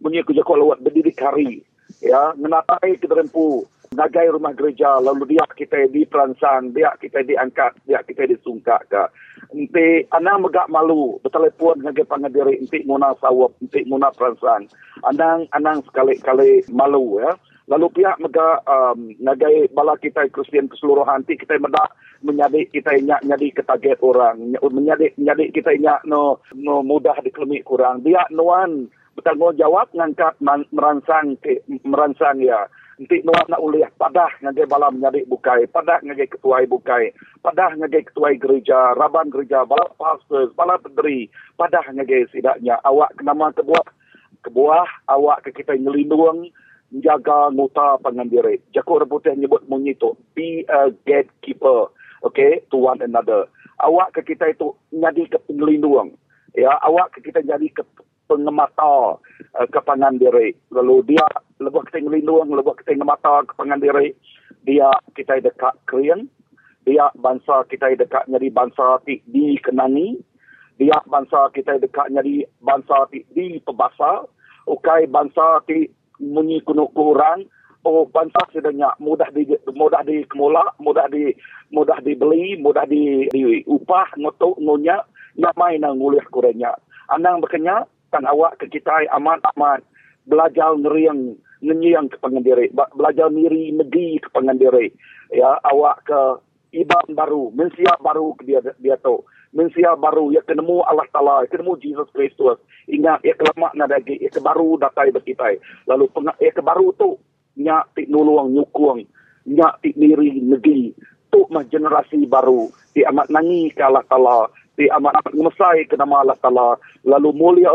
Punya kerja kau lewat berdidik hari. Ya menatai ke derempu nagai rumah gereja lalu dia kita diperansang dia kita diangkat dia kita disungkak ke ente anang megak malu bertelepon ngagai pangadiri ente muna sawap ente muna peransang anang anang sekali-kali malu ya. Lalu pihak mega um, ngagai bala kita Kristian keseluruhan ti kita medak menyadik kita inyak nyadi ketaget orang menyadik menyadik kita inyak no no mudah dikelemi kurang. Dia nuan bertanggungjawab ngangkat merangsang ke, merangsang ya nanti nuan nak uliah. Padah ngagai bala menyadik bukai. Padah ngagai ketua bukai. Padah ngagai ketua gereja raban gereja bala pastors bala pederi padah ngagai sidaknya awak kenama kebuah. Kebuah awak ke kita ngelindung menjaga nguta pengandiri jakuk rebutih nyebut munyi tu be a gatekeeper. Okay, to one another. Awak ke kita itu jadi ke pengelindung. Ya, awak ke kita jadi ke pengemata uh, kepangan diri. Lalu dia lebih kita ngelindung, lebih kita ngemata diri. Dia kita dekat krian. Dia bangsa kita dekat jadi bangsa ti dikenangi. Dia bangsa kita dekat jadi bangsa ti dipebasa. Ukai bangsa ti munyi kuno kurang oh bangsa sedanya mudah di mudah dikelola, mudah di mudah dibeli, mudah di, di upah ngotok ngonya nyamai nang ngulih kurenya. Anang berkenya kan awak ke kita aman belajar ngeriang ngenyang ke pengandiri, belajar miri negeri ke pengandiri. Ya, awak ke iban baru, mensiap baru ke dia dia tu. Mensiap baru ya kenemu Allah Taala, ya kenemu Jesus Kristus. Ingat ya kelama na lagi, ya ke baru datai berkitai. Lalu ya ke baru tu nyak tik nuluang nyukung, nyak tik miri negeri. Tu mah generasi baru, ti amat nangi ke Allah Taala, ti amat ngemesai ke nama Allah Taala. Lalu mulia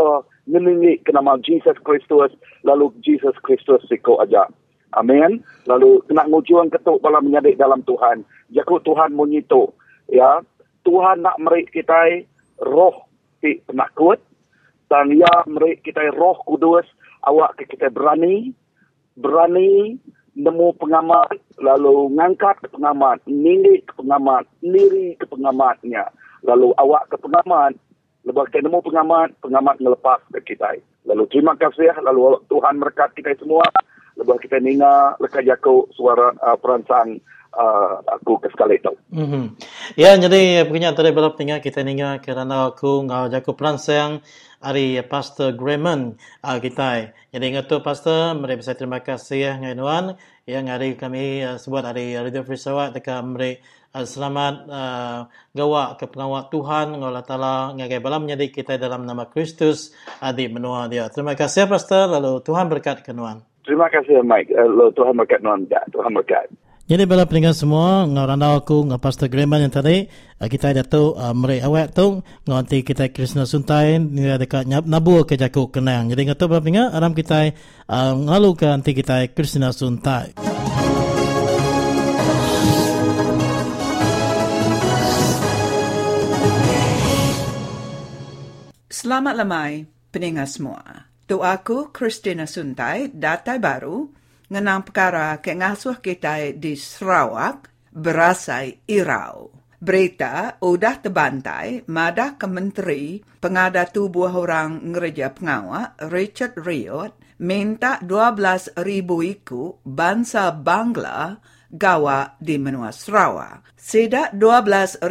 ke nama Jesus Kristus, lalu Jesus Kristus siko aja. Amin. Lalu nak ngujuan ketuk bala menyadik dalam Tuhan. Jakut Tuhan menyitu. Ya. Tuhan nak merik kita roh ti penakut. Dan ya merik kita roh kudus. Awak ke kita berani. Berani nemu pengamat. Lalu ngangkat ke pengamat. Ninggi ke pengamat. Niri ke pengamatnya. Lalu awak ke pengamat. Lepas nemu pengamat. Pengamat ngelepas ke kita. Lalu terima kasih. Lalu Tuhan merkat kita semua lebih kita ninga lekat jaku suara uh, perancang uh, aku ke sekali itu. Mm-hmm. Ya, jadi punya tadi belum tinggal kita ninga kerana aku ngau jaku perancang hari Pastor Grayman uh, kita. Jadi ingat tu Pastor, mari bisa terima kasih ngai nuan yang hari kami uh, sebut hari Radio Free Sarawak dekat uh, selamat uh, gawa ke pengawal Tuhan Allah Taala ngagai balam menjadi kita dalam nama Kristus adi menua dia. Terima kasih Pastor, lalu Tuhan berkat ke nuan. Terima kasih Mike. Uh, Tuhan berkat non Tuhan berkat. Jadi bala peninggal semua ngau randa aku ngau Pastor Grayman yang tadi uh, kita ada tu uh, meri awak tu ngau nanti kita Krishna Suntai ni dekat nabu ke jaku kenang. Jadi ngau tu bala peninggal aram kita uh, ngalu ke nanti kita Krishna Suntai. Selamat lamai peninggal semua. Tu aku Christina Suntai, datai baru, ngenang perkara ke ngasuh kita di Sarawak, berasai Irau. Berita udah terbantai, madah ke Menteri Pengada Tubuh Orang Ngereja Pengawal, Richard Riot, minta 12,000 iku bangsa Bangla gawa di menua Sarawak. Sedak 12,000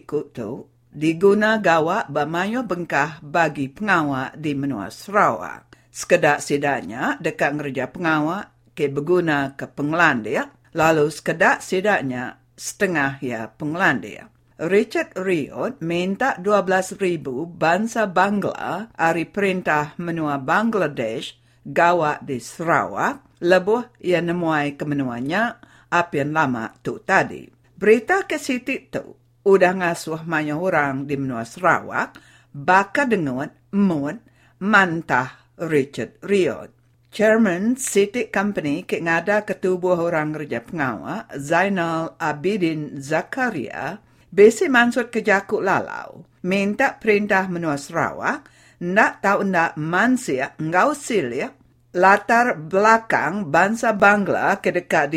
iku tu diguna gawa bamayo bengkah bagi pengawal di menua Sarawak. Sekedak sidanya dekat ngerja pengawal ke berguna ke Penglandia, lalu sekedak sidanya setengah ya Penglandia. Richard Riot minta 12,000 bangsa Bangla hari perintah menua Bangladesh gawa di Sarawak, lebuh ia nemuai kemenuanya apian lama tu tadi. Berita ke Siti tu, udah ngasuh banyak orang di menua Sarawak, baka dengan mun mantah Richard Riot. Chairman City Company ke ngada ketubuh orang kerja pengawa Zainal Abidin Zakaria besi mansut ke Jakuk Lalau minta perintah menua Sarawak nak tahu nak mansia ngau silia latar belakang bangsa Bangla ke dekat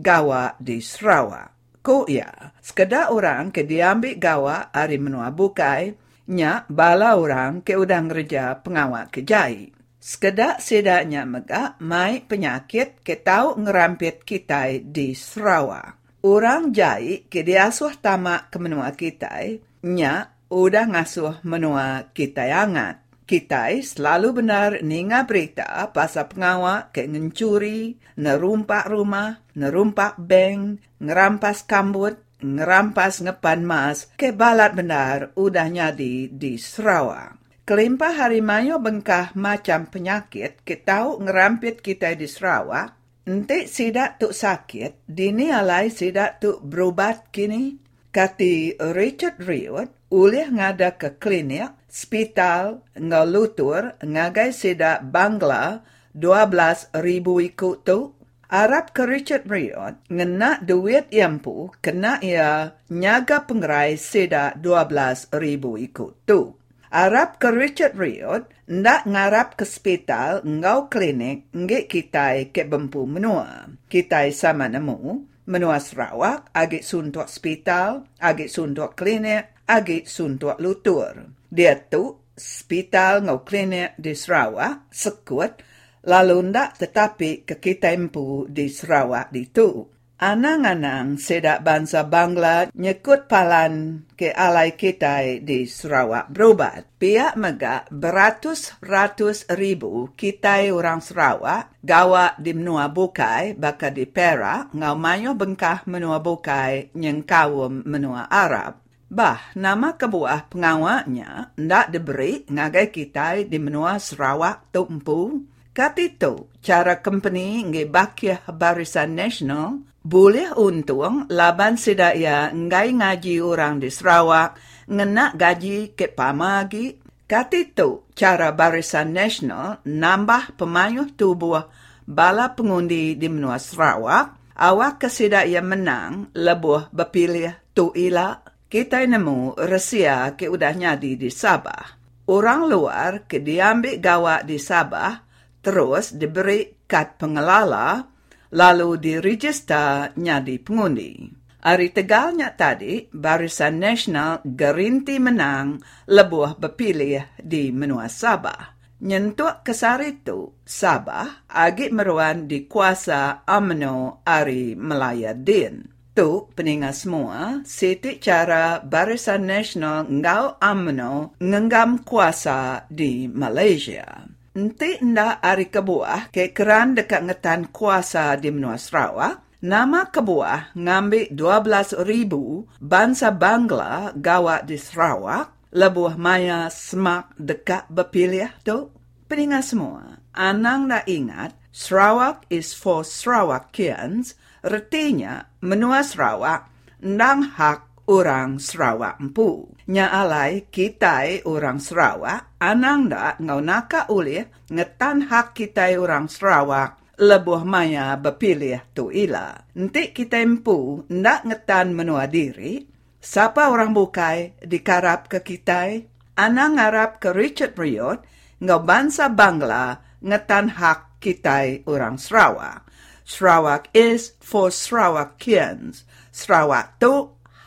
gawa di Sarawak. Ko ya, sekedar orang ke diambil gawa hari menua bukai, nya bala orang ke udang kerja pengawal kejai. Sekedar sedaknya megak mai penyakit ke tahu ngerampit kita di Sarawak. Orang jai ke diasuh tamak ke menua kita, nya udah ngasuh menua kita yangat. Kita selalu benar ninga berita pasal pengawal ke ngencuri, nerumpak rumah, nerumpak bank, ngerampas kambut, ngerampas ngepan mas, ke balat benar udah nyadi di Sarawak. Kelimpah harimayo bengkah macam penyakit ke tahu ngerampit kita di Sarawak, Ente sidak tu sakit, dini alai sidak tu berubat kini. Kati Richard Riot, ulih ngada ke klinik, spital, ngalutur, ngagai sidak Bangla, 12 ribu ikut tu. Arab ke Richard Riot, ngena duit yampu, kena ia nyaga pengerai sidak 12 ribu ikut tu. Arab ke Richard Riot, ndak ngarap ke spital, ngau klinik, nge kitai ke bempu menua. Kitai sama nemu, menua Sarawak, agak suntuk spital, agak suntuk klinik, agak suntuk lutur. Dia tu, spital ngau klinik di Sarawak, sekut, lalu ndak tetapi ke kita empu di Sarawak di tu. Anang-anang sedak bangsa Bangla nyekut palan ke alai kita di Sarawak berobat. Pihak megak beratus-ratus ribu kita orang Sarawak gawa di menua bukai baka di Perak ngau mayo bengkah menua bukai nyeng kawum menua Arab. Bah, nama kebuah pengawaknya ndak diberi ngagai kita di menua Sarawak tumpu. Kat itu, cara company nge bakia barisan nasional boleh untung laban sedaya ngai ngaji orang di Sarawak ngena gaji ke pamagi. Kat itu, cara barisan nasional nambah pemayuh tubuh bala pengundi di menua Sarawak, awak kesedaya menang lebuh berpilih tu ila. Kita nemu resia ke udah nyadi di Sabah. Orang luar ke diambil gawak di Sabah, terus diberi kad pengelola, lalu diregisternya di pengundi. Hari tegalnya tadi, Barisan Nasional gerinti menang lebuh berpilih di menua Sabah. Nyentuk kesar itu, Sabah agak meruan di kuasa UMNO Ari Melaya Din. Tu, peningat semua, siti cara Barisan Nasional ngau UMNO ngenggam kuasa di Malaysia. Nanti nda ari kebuah ke keran dekat ngetan kuasa di menua Sarawak, nama kebuah ngambil 12 ribu bangsa Bangla gawat di Sarawak, lebuh maya semak dekat berpilih tu. Peningat semua, anang dah ingat, Sarawak is for Sarawakians, retinya menua Sarawak, ndang hak orang Sarawak empu. Nya alai kita orang Sarawak, anang da ngau naka ulih ngetan hak kita orang Sarawak lebuh maya berpilih tu ila. Nanti kita empu ndak ngetan menua diri, siapa orang bukai dikarap ke kita, anang ngarap ke Richard Riot, ngau bangsa Bangla ngetan hak kita orang Sarawak. Sarawak is for Sarawakians. Sarawak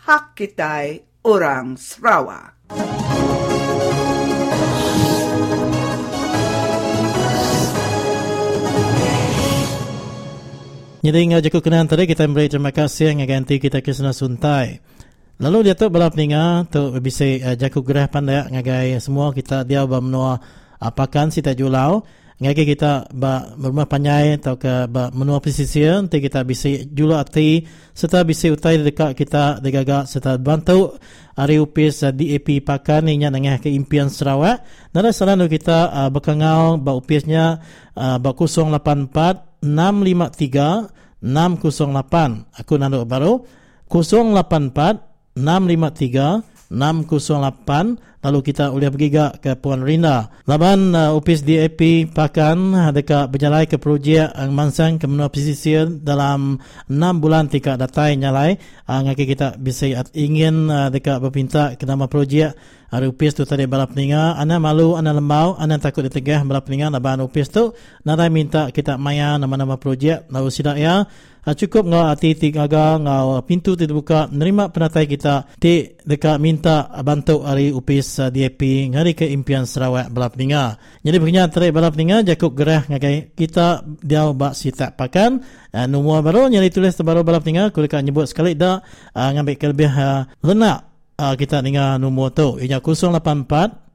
hak kita orang Sarawak. Jadi ngau jaku kenan tadi kita beri terima kasih yang ganti kita ke sana suntai. Lalu dia tu balap ninga tu bisa uh, jaku gerah pandai ngagai semua kita dia ba menua apakan sita julau ngagai kita ba rumah panjai atau ke ba menua pesisir nanti kita bisa julau ati serta bisa utai dekat kita degaga serta bantu hari upis uh, DAP pakan inya nangah ke impian Sarawak. Nada selalu kita uh, bekangau ba upisnya uh, ba 084 653 608 aku nanduk baru 084 653 608 lalu kita boleh pergi ke Puan Rinda laban uh, upis DAP pakan dekat berjalan ke projek uh, mansang ke menua pesisir dalam 6 bulan tika datai nyalai. Uh, ngaki kita bisa ingin uh, dekat berpinta ke nama projek Hari upis tu tadi balap ninga, ana malu, ana lembau, ana takut ditegah balap ninga, naban upis tu, nada minta kita maya nama-nama projek, lalu sidak ya, ha, cukup ngau hati tiga ngau pintu tidak buka, nerima penatai kita, ti dekat minta bantu hari upis uh, DAP, ngari ke impian Sarawak balap ninga. Jadi begini tadi balap ninga, jakuk gerah ngagai kita, dia bak sita pakan, uh, nomor baru, nyari tulis baru balap ninga, kulikat nyebut sekali dah, uh, ngambil kelebih uh, lenak, uh, kita dengar nombor tu. Ia 084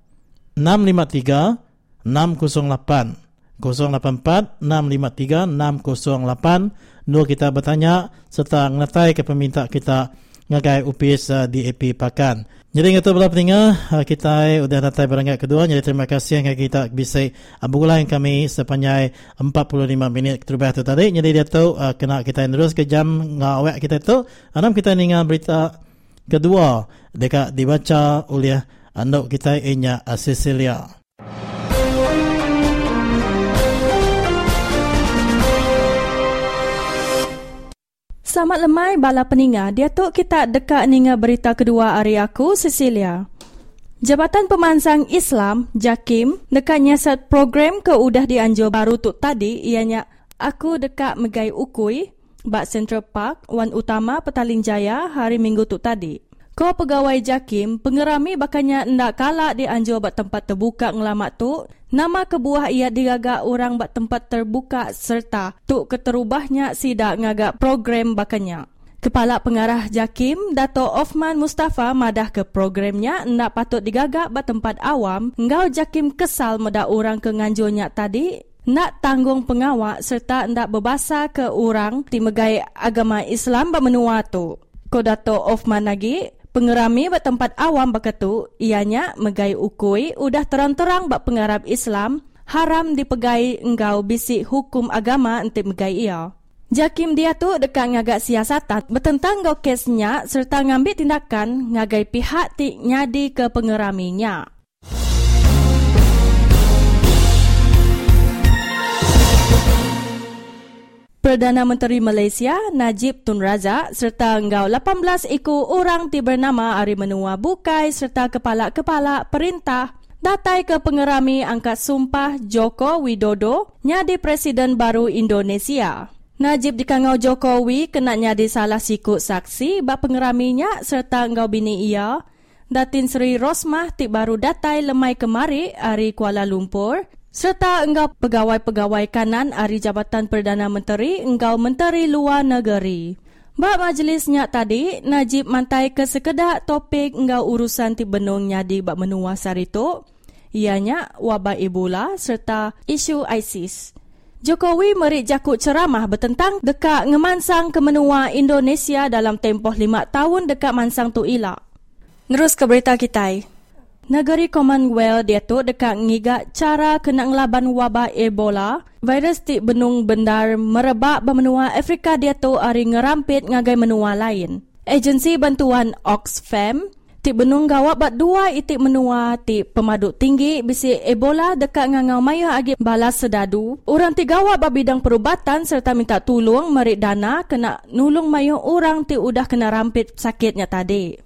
653 608. 084 653 608. Nur kita bertanya serta ngetai ke peminta kita ngagai upis uh, DAP Pakan. Jadi ngatu belah pendengar, uh, kita sudah datang berangkat kedua. Jadi terima kasih yang kita bisa uh, berulang kami sepanjang 45 minit terlebih tu tadi. Jadi dia tahu uh, kena kita terus ke jam ngawak kita tu. Anam kita dengar berita kedua dekat dibaca oleh anak kita inya Cecilia. Selamat lemai bala peninga. Dia tu kita dekat ninga berita kedua hari aku Cecilia. Jabatan Pemansang Islam Jakim dekat nyiasat program ke udah dianjur baru tu tadi ianya aku dekat megai ukui bak Central Park, Wan Utama, Petaling Jaya hari Minggu tu tadi. Kau pegawai JAKIM, pengerami bakanya ndak kalak di anjur buat tempat terbuka ngelamat tu, Nama kebuah ia digagak orang bak tempat terbuka serta tuk keterubahnya sidak ngagak program bakanya. Kepala Pengarah Jakim, Dato' Ofman Mustafa madah ke programnya ndak patut digagak bak tempat awam, ngau Jakim kesal meda orang ke nganjurnya tadi, nak tanggung pengawak serta ndak berbasa ke orang di megai agama Islam bak menua tu. Ko Dato' Ofman lagi, Pengerami buat tempat awam beketu, ianya megai ukui udah terang-terang bak pengarap Islam, haram dipegai engkau bisik hukum agama untuk megai ia. Jakim dia tu dekat ngagak siasatan bertentang gau kesnya serta ngambil tindakan ngagai pihak ti nyadi ke pengeraminya. Perdana Menteri Malaysia Najib Tun Razak serta enggau 18 ikut orang ti bernama Ari Menua Bukai serta kepala-kepala perintah datai ke pengerami angkat sumpah Joko Widodo nyadi Presiden baru Indonesia. Najib dikangau Jokowi kena nyadi salah sikut saksi bak pengeraminya serta enggau bini ia Datin Sri Rosmah ti baru datai lemai kemari Ari Kuala Lumpur serta engkau pegawai-pegawai kanan Ari Jabatan Perdana Menteri engkau Menteri Luar Negeri. Bak majlisnya tadi, Najib mantai ke sekedar topik engkau urusan ti benungnya di bak menua sarito, ianya wabak Ebola serta isu ISIS. Jokowi merik jakut ceramah bertentang dekat ngemansang ke menua Indonesia dalam tempoh lima tahun dekat mansang tu ilak. Terus ke berita kita. Negeri Commonwealth dia tu dekat ngigak cara kena ngelaban wabak Ebola. Virus ti benung bendar merebak bermenua Afrika dia tu hari ngerampit ngagai menua lain. Agensi bantuan Oxfam ti benung gawak bat dua itik menua ti pemaduk tinggi bisi Ebola dekat ngangau maya agi balas sedadu. Orang ti gawak bat bidang perubatan serta minta tolong merik dana kena nulung mayu orang ti udah kena rampit sakitnya tadi.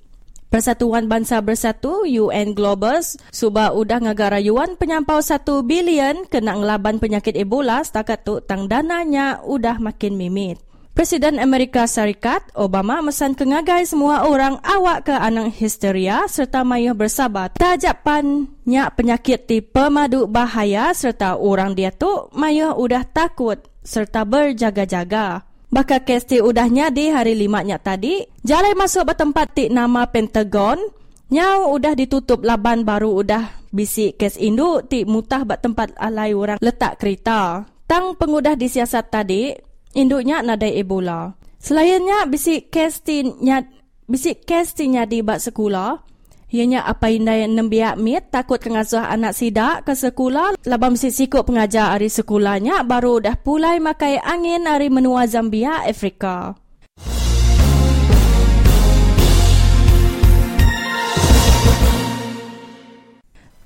Persatuan Bangsa Bersatu UN Global suba udah ngagarayuan penyampau 1 bilion kena ngelaban penyakit Ebola setakat tu tang dananya udah makin mimit. Presiden Amerika Syarikat Obama mesan kengagai semua orang awak ke anang histeria serta mayuh bersabar tajapan nyak penyakit ti pemadu bahaya serta orang dia tu mayuh udah takut serta berjaga-jaga. Baka kes ti udahnya di hari lima nya tadi, jalan masuk bertempat ti nama Pentagon, nyau udah ditutup laban baru udah bisi kes induk ti mutah bat tempat alai orang letak kereta. Tang pengudah disiasat tadi, induknya nadai Ebola. Selainnya bisi kes ti nyat bisi kes ti nyadi bat sekolah, Ianya apa indai nembiak mit takut kengasuh anak sidak ke sekolah labam si sikut pengajar hari sekolahnya baru dah pulai makai angin hari menua Zambia Afrika.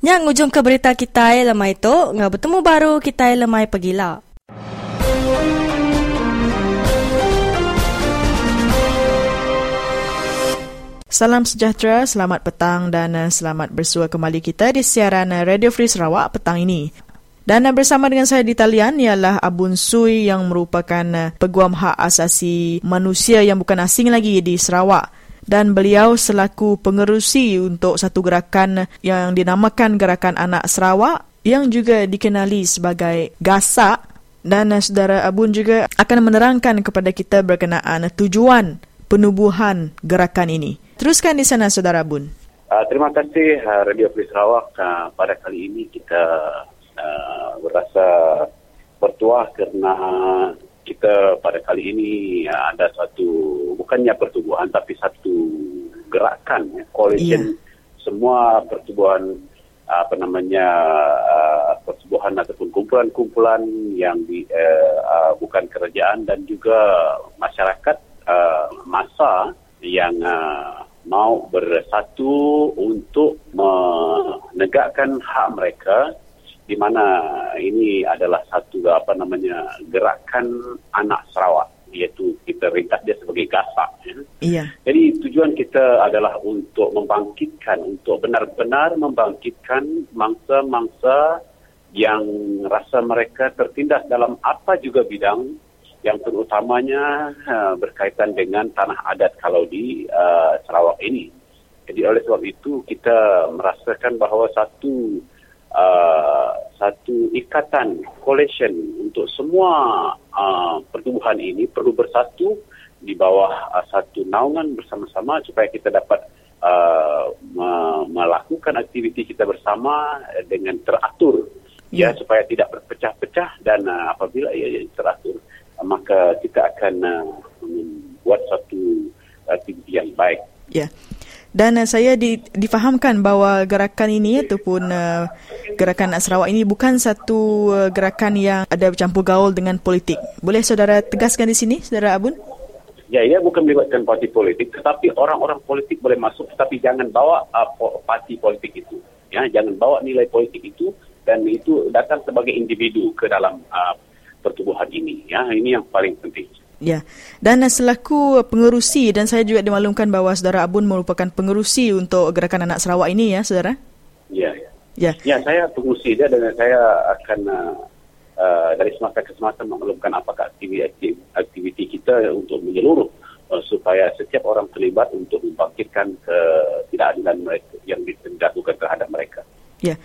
Yang ujung ke berita kita lemai itu, ngah bertemu baru kita lemai pergilah. Salam sejahtera, selamat petang dan eh, selamat bersua kembali kita di siaran eh, Radio Free Sarawak petang ini. Dan eh, bersama dengan saya di talian ialah Abun Sui yang merupakan peguam hak asasi manusia yang bukan asing lagi di Sarawak. Dan beliau selaku pengerusi untuk satu gerakan yang dinamakan Gerakan Anak Sarawak yang juga dikenali sebagai GASAK. Dan saudara Abun juga akan menerangkan kepada kita berkenaan tujuan penubuhan gerakan ini. Teruskan di sana, Saudara Bun. Uh, terima kasih uh, Radio Free Sarawak. Uh, pada kali ini kita uh, berasa bertuah kerana kita pada kali ini uh, ada satu, bukannya pertubuhan, tapi satu gerakan, ya, coalition yeah. semua pertubuhan apa namanya uh, pertubuhan ataupun kumpulan-kumpulan yang di, uh, uh, bukan kerajaan dan juga masyarakat uh, masa yang uh, mau bersatu untuk menegakkan hak mereka di mana ini adalah satu apa namanya gerakan anak Sarawak iaitu kita ringkas dia sebagai gasak ya. Jadi tujuan kita adalah untuk membangkitkan untuk benar-benar membangkitkan mangsa-mangsa yang rasa mereka tertindas dalam apa juga bidang yang terutamanya uh, berkaitan dengan tanah adat kalau di uh, Sarawak ini. Jadi oleh sebab itu kita merasakan bahawa satu uh, satu ikatan coalition untuk semua uh, pertubuhan ini perlu bersatu di bawah uh, satu naungan bersama-sama supaya kita dapat uh, melakukan aktiviti kita bersama dengan teratur ya, ya supaya tidak berpecah-pecah dan uh, apabila ia teratur uh, maka kita akan uh, membuat satu aktiviti yang baik. Ya. Dan uh, saya di, difahamkan bahawa gerakan ini ataupun uh, gerakan Nak Sarawak ini bukan satu uh, gerakan yang ada campur gaul dengan politik. Boleh saudara tegaskan di sini, saudara Abun? Ya, ia bukan melibatkan parti politik, tetapi orang-orang politik boleh masuk, tetapi jangan bawa uh, parti politik itu. Ya, jangan bawa nilai politik itu dan itu datang sebagai individu ke dalam uh, pertubuhan ini. Ya, ini yang paling penting. Ya. Dan selaku pengerusi dan saya juga dimaklumkan bahawa saudara Abun merupakan pengerusi untuk gerakan anak Sarawak ini ya, saudara? Ya. Ya, ya saya pengerusi dia dan saya akan uh, uh, dari semasa ke semasa memaklumkan apakah aktiviti, aktiviti kita untuk menyeluruh uh, supaya setiap orang terlibat untuk membangkitkan ketidakadilan mereka yang dilakukan terhadap mereka. Ya.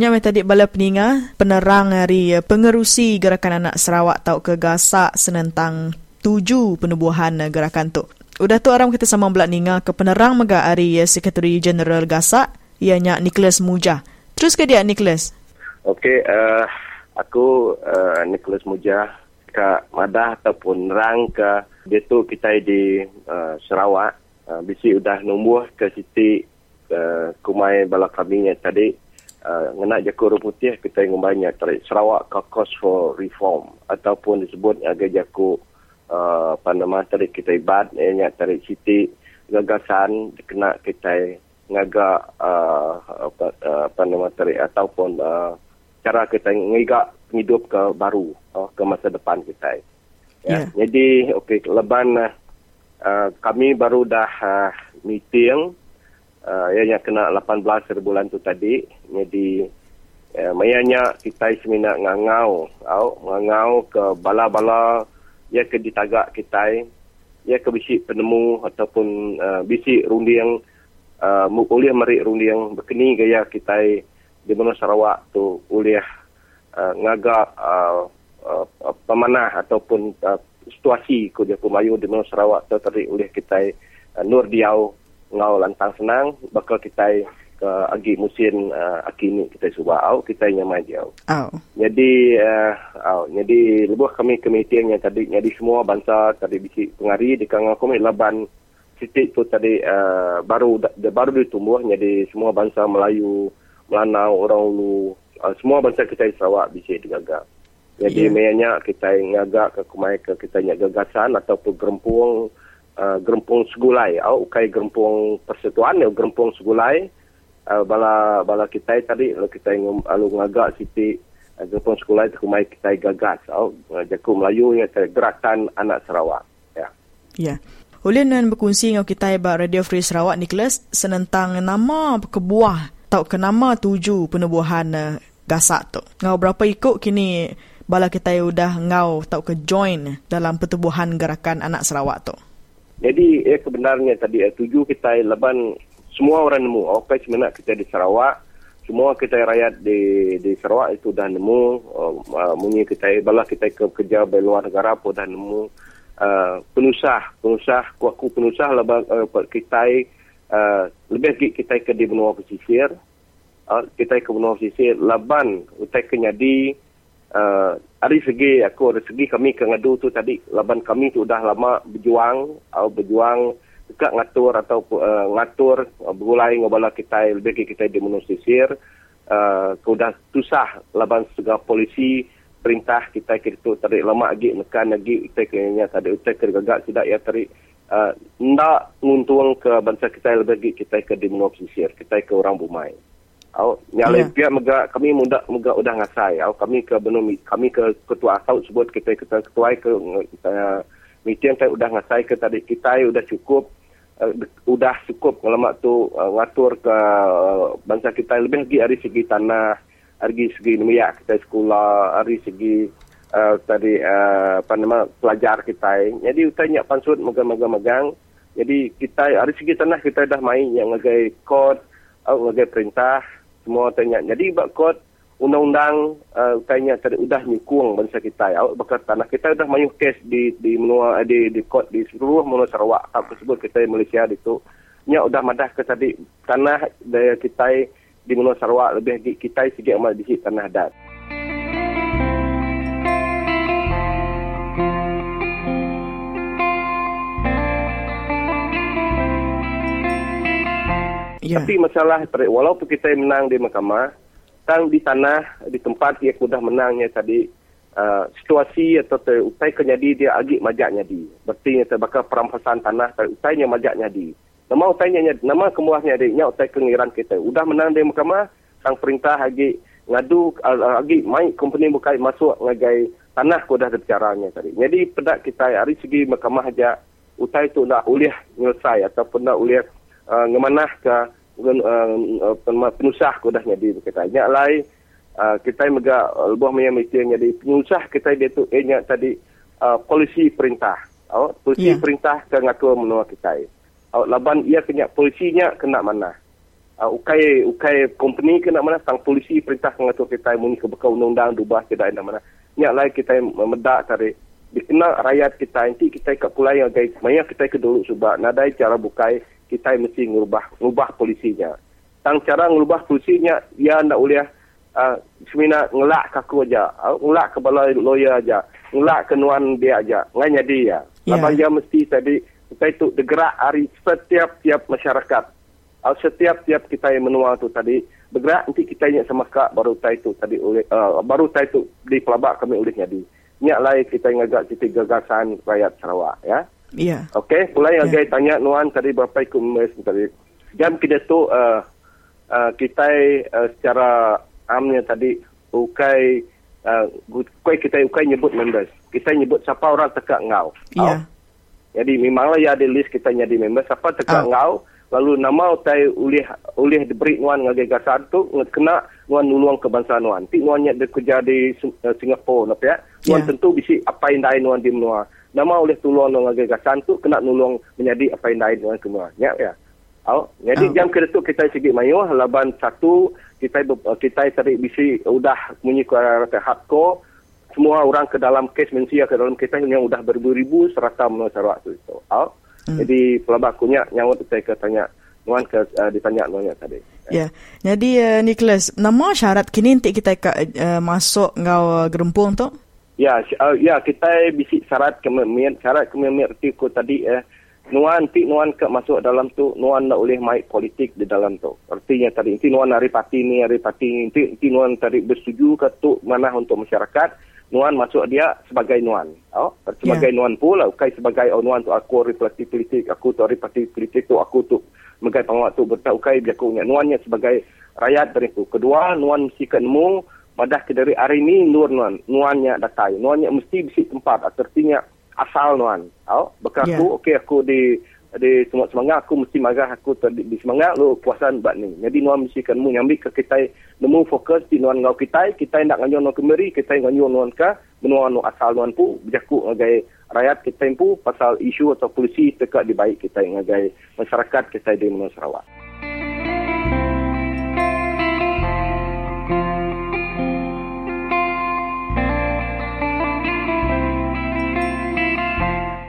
Nyamai tadi bala peninga penerang hari pengerusi gerakan anak Sarawak tau ke gasak senentang tuju penubuhan gerakan tu. Udah tu orang kita sama belak ninga ke penerang mega hari Sekretari Jeneral Gasak ianya Nicholas Muja. Terus ke dia Nicholas? Okey, uh, aku uh, Nicholas Muja ke Madah ataupun rang ke dia tu kita di uh, Sarawak. Uh, bisi udah numbuh ke siti uh, kumai bala kami tadi Uh, ngena jaku putih kita ingin banyak. Tarik Sarawak Caucus for Reform ataupun disebut agak jaku uh, apa nama tarik kita ibad ianya tarik siti gagasan kena kita ngaga uh, apa, uh, apa nama tarik ataupun uh, cara kita ngiga hidup ke baru uh, ke masa depan kita. Ya yeah. jadi okey leban uh, kami baru dah uh, meeting uh, yang kena 18 bulan tu tadi. Jadi uh, mayanya kita semina ngangau. Au ngangau ke bala-bala ya ke ditagak kita ya ke bisi penemu ataupun uh, bisi runding uh, uliah mari runding berkeni gaya kita di mana Sarawak tu. Uliah uh, ngaga uh, uh, pemanah ataupun uh, situasi ko dia pemayu di mana Sarawak tu. Tadi uliah kita uh, Nur Diau ngau lantang senang bakal kita ke agi musim uh, akini kita suba au kita nyamai dia au. Oh. Jadi uh, au jadi lebuh kami komiti yang tadi jadi semua bangsa tadi bisi pengari di kang kami laban titik tu tadi uh, baru de, baru ditumbuh jadi semua bangsa Melayu, Melanau, orang Ulu uh, semua bangsa kita di Sarawak bisi digagak. Jadi yeah. mayanya kita ngagak ke kumai ke kita gagasan ataupun gerempung uh, gerempung segulai. Au kai gerempung persatuan ya gerempung segulai. Uh, bala bala kita tadi lo kita ngum alu ngagak siti uh, gerempung segulai tu kita gagas. Au uh, jaku melayu ya gerakan anak Sarawak. Ya. Ya. Ulin nan berkongsi dengan kita ba Radio Free Sarawak Nicholas senentang nama kebuah tau ke nama tuju penubuhan uh, gasak tu. Ngau berapa ikut kini bala kita udah ngau tau ke join dalam pertubuhan gerakan anak Sarawak tu. Jadi ya kebenarnya tadi ya, tuju kita leban semua orang nemu. Okay, sebenarnya kita di Sarawak, semua kita rakyat di di Sarawak itu dah nemu. Uh, uh, mungkin kita bala kita ke kerja di luar negara pun dah nemu. Uh, penusah, penusah, kuaku penusah leban uh, kita uh, lebih lagi kita ke di benua pesisir. Uh, kita ke benua pesisir leban utai kenyadi uh, dari segi aku dari segi kami ke ngadu tu tadi laban kami tu dah lama berjuang atau berjuang dekat ngatur atau uh, ngatur uh, berulai ngobala kita lebih kita di menusisir uh, kau dah susah laban segala polisi perintah kita ke itu tadi lama lagi mekan lagi kita kena tadi utai ke gagak tidak ya tadi uh, ndak nguntung ke bangsa kita lebih kita ke di menusisir kita ke orang bumai Au nyalai yeah. pihak mega kami muda mega udah ngasai. Au kami ke benum kami ke ketua asal sebut kita kita ketua ke uh, meeting kita udah ngasai ke tadi kita udah cukup uh, udah cukup ngelamak tu uh, ngatur ke uh, bangsa kita lebih lagi dari segi tanah, dari segi minyak kita sekolah, dari segi uh, tadi uh, apa nama pelajar kita. Jadi utanya pansut megang-megang-megang. Jadi kita hari segi tanah kita dah main yang ngagai kod, ngagai perintah, semua tanya. Jadi bak kod undang-undang uh, utanya tadi udah nyukung bangsa kita. Ya, bakal tanah kita dah main kes di di menua di di kod di seluruh menua Sarawak apa tersebut kita Malaysia itu. Nya udah madah ke tadi tanah daya kita di menua Sarawak lebih kita segi amal di tanah adat. Ya. Tapi masalah walaupun kita menang di mahkamah, tang di tanah di tempat yang sudah menangnya tadi uh, situasi atau utai kenyadi dia agak majaknya di. Berarti yang terbakar perampasan tanah utainya majaknya di. Nama utainya nama kemuahnya di nya utai kengiran kita. Udah menang di mahkamah, sang perintah lagi ngadu lagi uh, mai company bukai masuk ngagai tanah ko dah berbicaranya tadi. Jadi pedak kita hari segi mahkamah aja utai tu nak uliah nyelesai ataupun nak uliah uh, ngemanah ke uh, penusah ko dah jadi kita nyak lai uh, kita mega lebih meya mesti jadi penusah kita dia tu eh tadi uh, polisi perintah. Oh polisi yeah. perintah ke ngatur menua kita oh laban ia kena polisinya kena mana. Uh, ukai ukai company kena mana sang polisi perintah ngatur kita muni ke bekau undang-undang dubah tidak ada mana. Nyak lai kita medak tadi. Dikenal rakyat kita nanti kita kat pulai yang kita ke dulu sebab nadai cara bukai kita mesti ngubah ngubah polisinya. Tang cara ngubah polisinya dia nak boleh uh, semina ngelak kaku aja, uh, ngelak ke balai lawyer aja, ngelak ke nuan dia aja, nganya dia. Yeah. Abang dia mesti tadi kita itu bergerak hari setiap-tiap masyarakat. Uh, setiap-tiap kita yang menua tu tadi bergerak nanti kita ingat sama kak baru tay itu tadi oleh uh, baru tay itu di pelabak kami oleh jadi. Nyak lain kita ingat titik gagasan rakyat Sarawak ya. Ya. Okey, mulai yang yeah. tanya Nuan tadi berapa ikut mes tadi. Jam kita tu uh, uh, kita uh, secara amnya tadi ukai uh, ukai kita ukai nyebut members. Kita nyebut siapa orang tekak ngau. Ya. Yeah. Jadi memanglah ya ada list kita jadi member siapa tekak oh. ngau lalu nama utai ulih ulih diberi nuan ngagai gasan tu kena nuan nulung kebangsaan nuan. Ti nuan nya bekerja di uh, Singapura napa ya. Nuan yeah. tentu bisi apa yang dai nuan di menua nama oleh tolong dengan gagasan tu kena nolong menjadi apa yang lain dengan semua. Ya, ya. Oh, jadi oh. jam ke tu kita segi mayu laban satu kita kita tadi bisi udah bunyi ke rasa hardcore semua orang ke dalam kes mensia ke dalam kita yang udah beribu-ribu serata menurut Sarawak tu itu. Oh. Hmm. Jadi pelabak kunya tu saya tanya Nuan ke uh, ditanya Nuan tadi. Ya. Yeah. Jadi uh, Nicholas, nama syarat kini nanti kita uh, masuk ngau gerempung tu? Ya, uh, ya kita bisik syarat kememian syarat kememian erti ko tadi eh nuan ti nuan ke masuk dalam tu nuan nak boleh mai politik di dalam tu. Artinya tadi inti nuan dari parti ni dari parti ni inti, inti nuan tadi bersetuju ke tu mana untuk masyarakat nuan masuk dia sebagai nuan. Oh, sebagai yeah. nuan pula bukan sebagai oh, nuan tu aku parti politik, aku tu dari parti politik tu aku tu megai pengawat tu bertak ukai biar aku nuannya sebagai rakyat dari tu. Kedua nuan mesti kenemu ke dari hari ini nur nuan. Nuannya datai nuannya mesti bisi tempat. Artinya asal nuan. Oh bekas yeah. aku okey aku di di semua semangat. Aku mesti marah aku tadi di semangat. Lu puasan bat ni. Jadi nuan mesti kan mu nyambi ke kita nemu fokus di nuan ngau kita kita nak nganyo nuan kemeri kita nganyo nuan ka nuan nu asal nuan pu berjaku ngagai rakyat kita pu pasal isu atau polisi dekat di baik kita ngagai masyarakat kita di Menua Sarawak.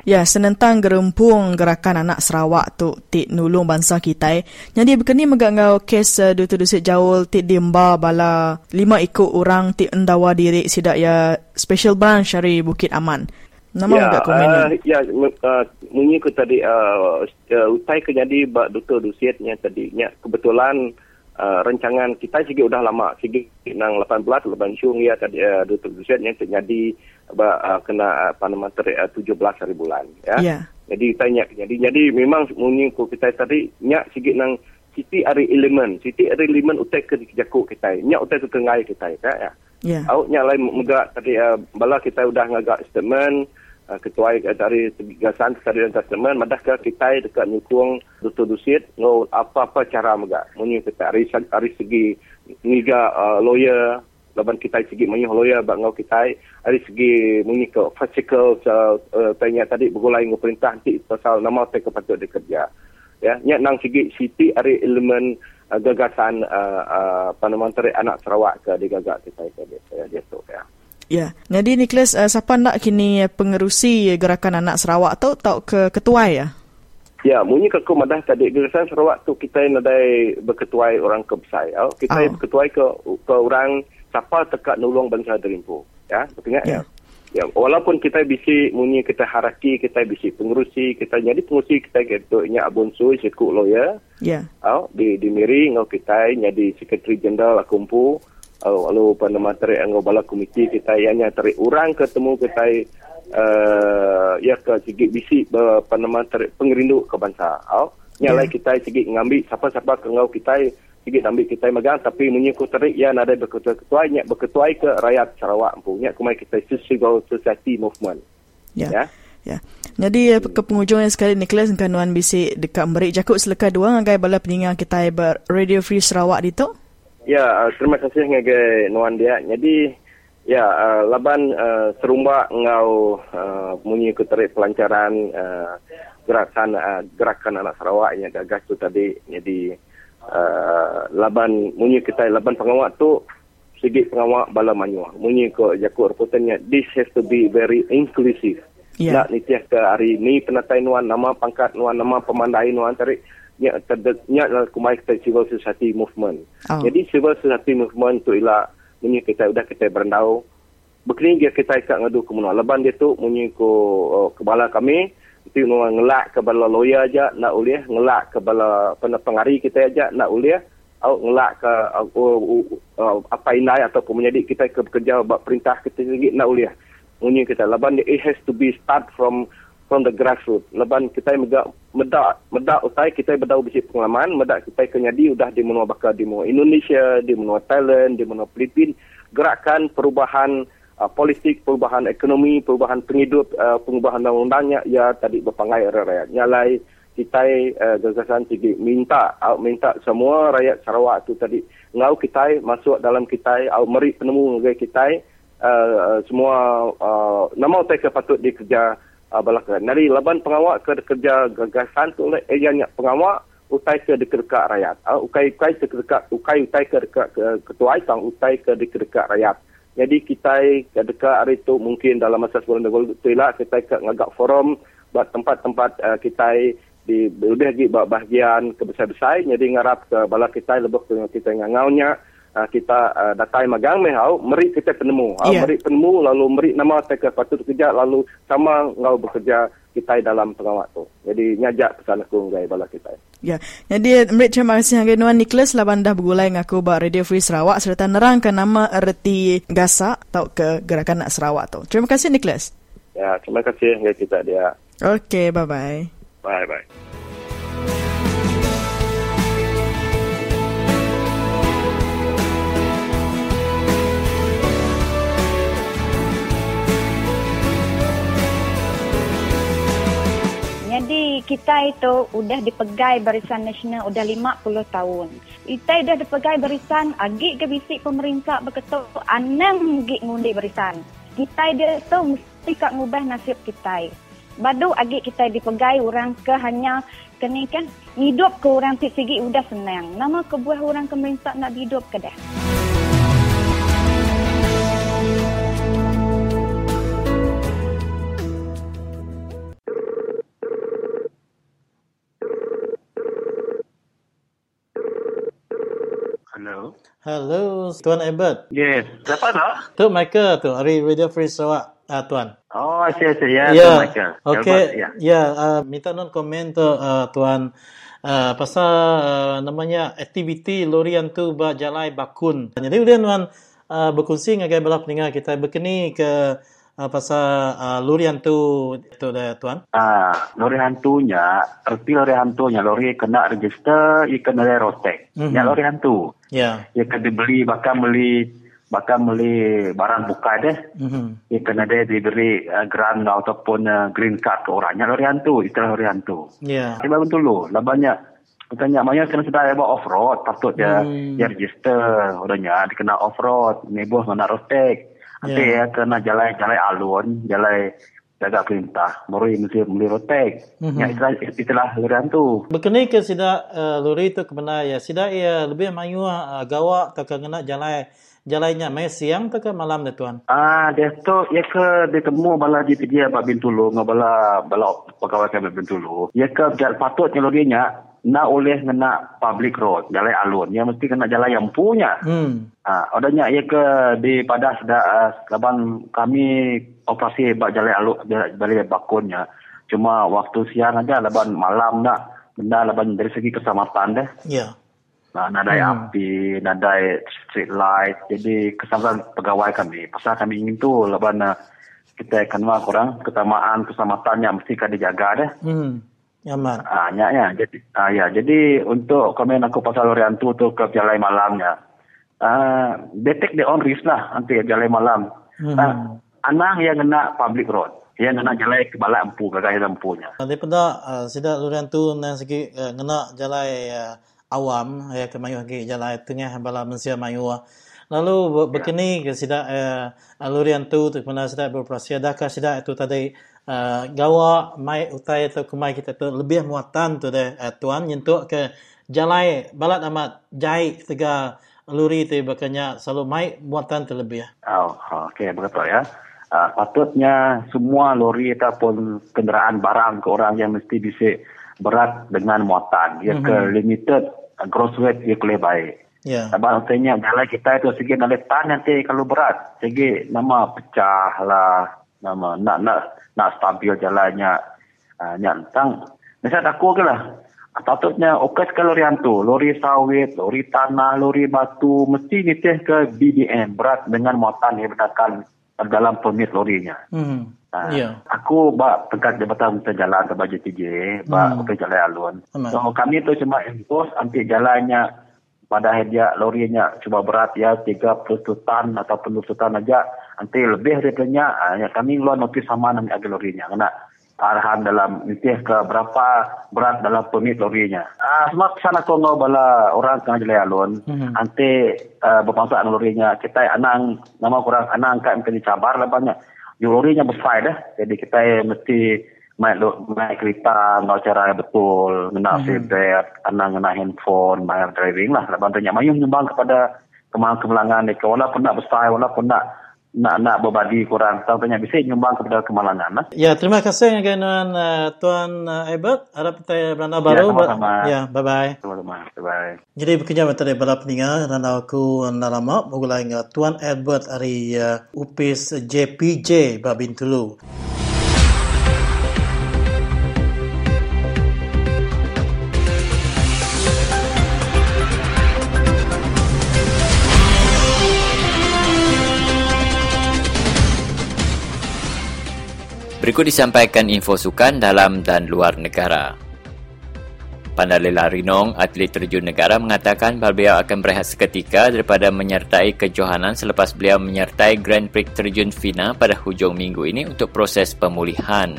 Ya, senentang gerempung gerakan anak Sarawak tu ti nulung bangsa kita. Eh. Jadi begini megangau kes uh, du dusit jauh ti dimba bala lima ikut orang ti endawa diri sidak ya special branch dari Bukit Aman. Nama ya, komen uh, ya uh, munyi ku tadi uh, uh, utai ke jadi bak Dr. Dusitnya tadi nya kebetulan uh, rancangan kita segi udah lama segi nang 18 leban syung ya tadi uh, Dr. Dusitnya terjadi uh, kena apa nama ter uh, 17 hari bulan ya. Yeah. Jadi tanya jadi jadi memang munyi ku kita tadi nyak sikit nang Siti hari elemen, Siti hari elemen utek ke jaku kita. Nyak utek ke kengai kita ya. Ya. Yeah. Au nyak lain megak tadi uh, bala kita udah ngagak statement uh, ketua uh, dari gasan dari statement madahkah kita dekat nyukung Dr. Dusit ngo apa-apa cara megak. Munyi kita hari, hari segi niga uh, lawyer laban kita segi menyuh lawyer bak ngau kita dari segi mengi ke physical uh, uh, tanya tadi bergulai ngau perintah nanti pasal nama saya kepatut dikerja ya nya nang segi siti ari elemen uh, gagasan uh, uh, anak Sarawak ke digagak kita ke dia dia tu ya Ya, jadi Nicholas, uh, siapa nak kini pengerusi gerakan anak Sarawak tu tau ke ketua ya? Ya, munyi ke aku madah tadi gerakan Sarawak tu kita nadai berketuai orang ke besar. Ya. Kita oh. berketuai ke ke orang siapa tekat nulung bangsa Derimpu. Ya, betul ya? Ya, walaupun kita bisi munyi kita haraki, kita bisi pengurusi, kita jadi pengurusi kita gitu nya abun su sikut lawyer. Ya. Oh, di di miri ngau kita jadi secretary general akumpu lalu pada materi anggo bala komiti kita ianya tarik orang ketemu kita uh, ya ke sigi bisi pada materi pengerindu ke bangsa au nyalai yeah. kita sigi ngambil siapa-siapa ke ngau kita sigi ambil kita megang tapi menyuku tarik ya nada berketua-ketua nya berketua ke rakyat Sarawak punya kumai kita civil society movement yeah. ya Ya. Jadi ke penghujungnya sekali Nicholas kanuan bisi dekat Merik Jakut seleka dua ngagai bala peningat kita ber Radio Free Sarawak itu. Ya, uh, terima kasih ngagai Nuan dia. Jadi, ya, uh, laban uh, serumba ngau uh, munyi kutarik pelancaran uh, gerakan uh, gerakan anak Sarawak yang gagas tu tadi. Jadi, uh, laban munyi kita laban pengawak tu segi pengawak bala manyuah. Munyi ko jakuk reputannya, this has to be very inclusive. Yeah. Nak nitiah ke hari ni penatai nuan, nama pangkat nuan, nama pemandai nuan tarik lah kumai kita civil society movement. Oh. Jadi civil society movement tu ialah munyi kita sudah kita berendau. Begini dia kita ikat ngadu ke mana. Leban dia tu munyi ko uh, kebala kami itu ngelak ke bala lawyer aja nak uliah ngelak ke bala pengari kita aja nak uliah au ngelak ke uh, uh, uh, apa inai ataupun menjadi kita ke bekerja buat perintah kita lagi nak uliah munyi kita leban dia it has to be start from from the grassroots. Leban kita medak medak medak utai kita berdau bisi pengalaman, medak kita kenyadi sudah di menua bakal di menua Indonesia, di menua Thailand, di menua Filipin gerakan perubahan uh, politik, perubahan ekonomi, perubahan penghidup, uh, perubahan undang-undangnya ya tadi berpangai rakyat. Nyalai kita uh, gagasan tinggi minta uh, minta semua rakyat Sarawak tu tadi ngau kita masuk dalam kita au meri penemu ngai kita uh, semua uh, nama utai patut dikerja uh, belakang. Dari laban pengawak ke kerja gagasan tu oleh ejannya pengawak utai ke dekat rakyat. Uh, ukai ukai ke dekat ukai utai ke dekat ke, ketua isang utai ke dekat rakyat. Jadi kita ke dekat hari itu mungkin dalam masa sebulan dua tu lah kita ke ngagak forum buat tempat-tempat uh, kita di lebih lagi bahagian kebesar-besar jadi ngarap ke bala kita lebih kita ngangaunya uh, kita uh, datai magang meh hau meri kita penemu hau yeah. meri penemu lalu meri nama saya patut kerja lalu sama ngau bekerja kita dalam pengawat tu jadi nyajak pesan aku ngai bala kita Ya, jadi meri terima kasih hangai Nuan Nicholas laban dah bergulai ngaku ba Radio Free Sarawak serta nerangkan nama erti gasa atau ke gerakan nak Sarawak tu. Terima kasih Nicholas. Ya, terima kasih hangai kita dia. Okay, bye-bye. Bye-bye. Jadi kita itu sudah dipegai barisan nasional sudah 50 tahun. Kita sudah dipegai barisan agi ke bisik pemerintah berketuk anam gi ngundi barisan. Kita dia itu mesti kak ngubah nasib kita. Badu agi kita dipegai orang ke hanya kena kan hidup ke orang sigi sudah senang. Nama kebuah orang pemerintah nak hidup ke dah. Hello. Hello, Tuan Ebert. Yes. Siapa tu? Tu Michael tu, dari Radio Free Sarawak, uh, Tuan. Oh, saya saya ya, ya. Michael. Okay. Ya, ya uh, minta non komen tu uh, Tuan uh, pasal uh, namanya aktiviti lorian tu ba jalai bakun. Jadi ulian Tuan uh, berkongsi dengan pendengar kita berkeni ke uh, pasal uh, lori hantu itu dah tuan? Ah, lori hantunya, erti lori hantunya, lori kena register, ia kena rotek. Mm-hmm. Ya lori hantu. Ya. Yeah. Ia kena beli, bahkan beli bahkan beli barang buka deh. Mm-hmm. Ia kena dia diberi uh, grant ataupun uh, green card ke orangnya lori hantu, istilah lori hantu. Ya. Yeah. Sebab betul lo, lah banyak Tanya Maya kena sedar buat off-road. Patut dia, Hmm. dia register. Udahnya, dia kena off-road. Nebus mana rotek. Nanti Ya. ya. kena jalan jalan alun, jalan jaga perintah. Dia mesti beli rotek. Mhm. Ya, itulah, itulah lurian tu. Berkenai ke sida uh, lori tu ke benar ya. Sida ia lebih mayu uh, gawak atau ke kena jalan jalannya mai siang ke malam dah tuan. Ah, dia tu ya ke dia temu bala di dia Pak Bintulu ngabala bala pegawai kami Bintulu. Ya ke dia patutnya lorinya nak oleh ngena public road, jalan alun. Ya mesti kena jalan yang punya. Hmm. Ah, odanya ya ke di pada uh, laban kami operasi bak jalan alun balik bakunnya. Cuma waktu siang aja laban malam nak benda laban dari segi keselamatan deh. Ya. Nah, nadai Hmm. api, nadai street light. Jadi keselamatan pegawai kami. Pasal kami ingin tu laban uh, kita kenal kurang kesamaan keselamatannya mesti kan dijaga deh. Hmm. Nyaman. Ah, ya, ya. Jadi, ah, ya. Jadi untuk komen aku pasal lorian tu tu ke jalan malamnya. Ah, they take their own risk lah nanti jalan malam. Hmm. Ah, anak yang kena public road. Yang kena jalan ke balai empu, gagal empunya. Daripada uh, sida lorian tu nan segi uh, ngena jalan uh, awam ya ke mayu lagi jalan tengah bala mensia mayu. ah. Lalu ber- berkenai ke sida uh, lorian tu tu pernah sida beroperasi adakah sida itu tadi uh, gawa mai utai atau kumai kita tu lebih muatan tu deh uh, tuan nyentuk ke jalan balat amat jai tiga luri tu berkanya selalu mai muatan terlebih. Oh, okey, betul ya. Uh, patutnya semua lori ataupun kenderaan barang ke orang yang mesti bisa berat dengan muatan. Ia ke Mhm. limited uh, gross weight ia boleh baik. Ya. Abang tanya jalan kita itu segi nak tan nanti kalau berat. Segi nama pecah lah. Nama nak nak nak stabil jalannya. Uh, nyantang. Misal aku ke lah. Patutnya okas ke lori tu. Lori sawit, lori tanah, lori batu. Mesti nitih ke BDM. Berat dengan muatan yang berdasarkan dalam permit lorinya. Hmm. Ah, Ya. Aku bak pekat jabatan kita jalan ke baju TJ, bak Hmm. jalan alun. So kami tu cuma impose nanti jalannya pada dia lorinya cuma berat ya 30 tan atau 40 tan aja nanti lebih daripadanya ah, ya kami keluar notis sama nanti agak lorinya kena arahan dalam nitih ke berapa berat dalam permit lorinya. Ah semua kesana ko ngo bala orang kena jalan alun. Mhm. Nanti uh, berpangsa lorinya kita anang nama kurang anang kan mesti dicabar lah banyak. Lorinya besar dah. Jadi kita mesti main lo main kereta ngau cara betul, ngena Mhm. seatbelt, anang ngena handphone, bayar driving lah. Lah bantunya mayung nyumbang kepada kemalangan-kemalangan ni. Walaupun nak besar, walaupun nak nak nak berbadi kurang, tahu bisa nyumbang kepada kemalangan lah. Ya, terima kasih dengan uh, Tuan uh, Ebert. Harap kita beranda baru. sama-sama. Ya, bye-bye. Sama-sama. Bye. Jadi bekerja materi bala peninga dan aku nalama dengan Tuan Albert dari uh, UPIS JPJ Babintulu. Berikut disampaikan info sukan dalam dan luar negara. Pandalela Rinong, atlet terjun negara mengatakan bahawa beliau akan berehat seketika daripada menyertai kejohanan selepas beliau menyertai Grand Prix terjun FINA pada hujung minggu ini untuk proses pemulihan.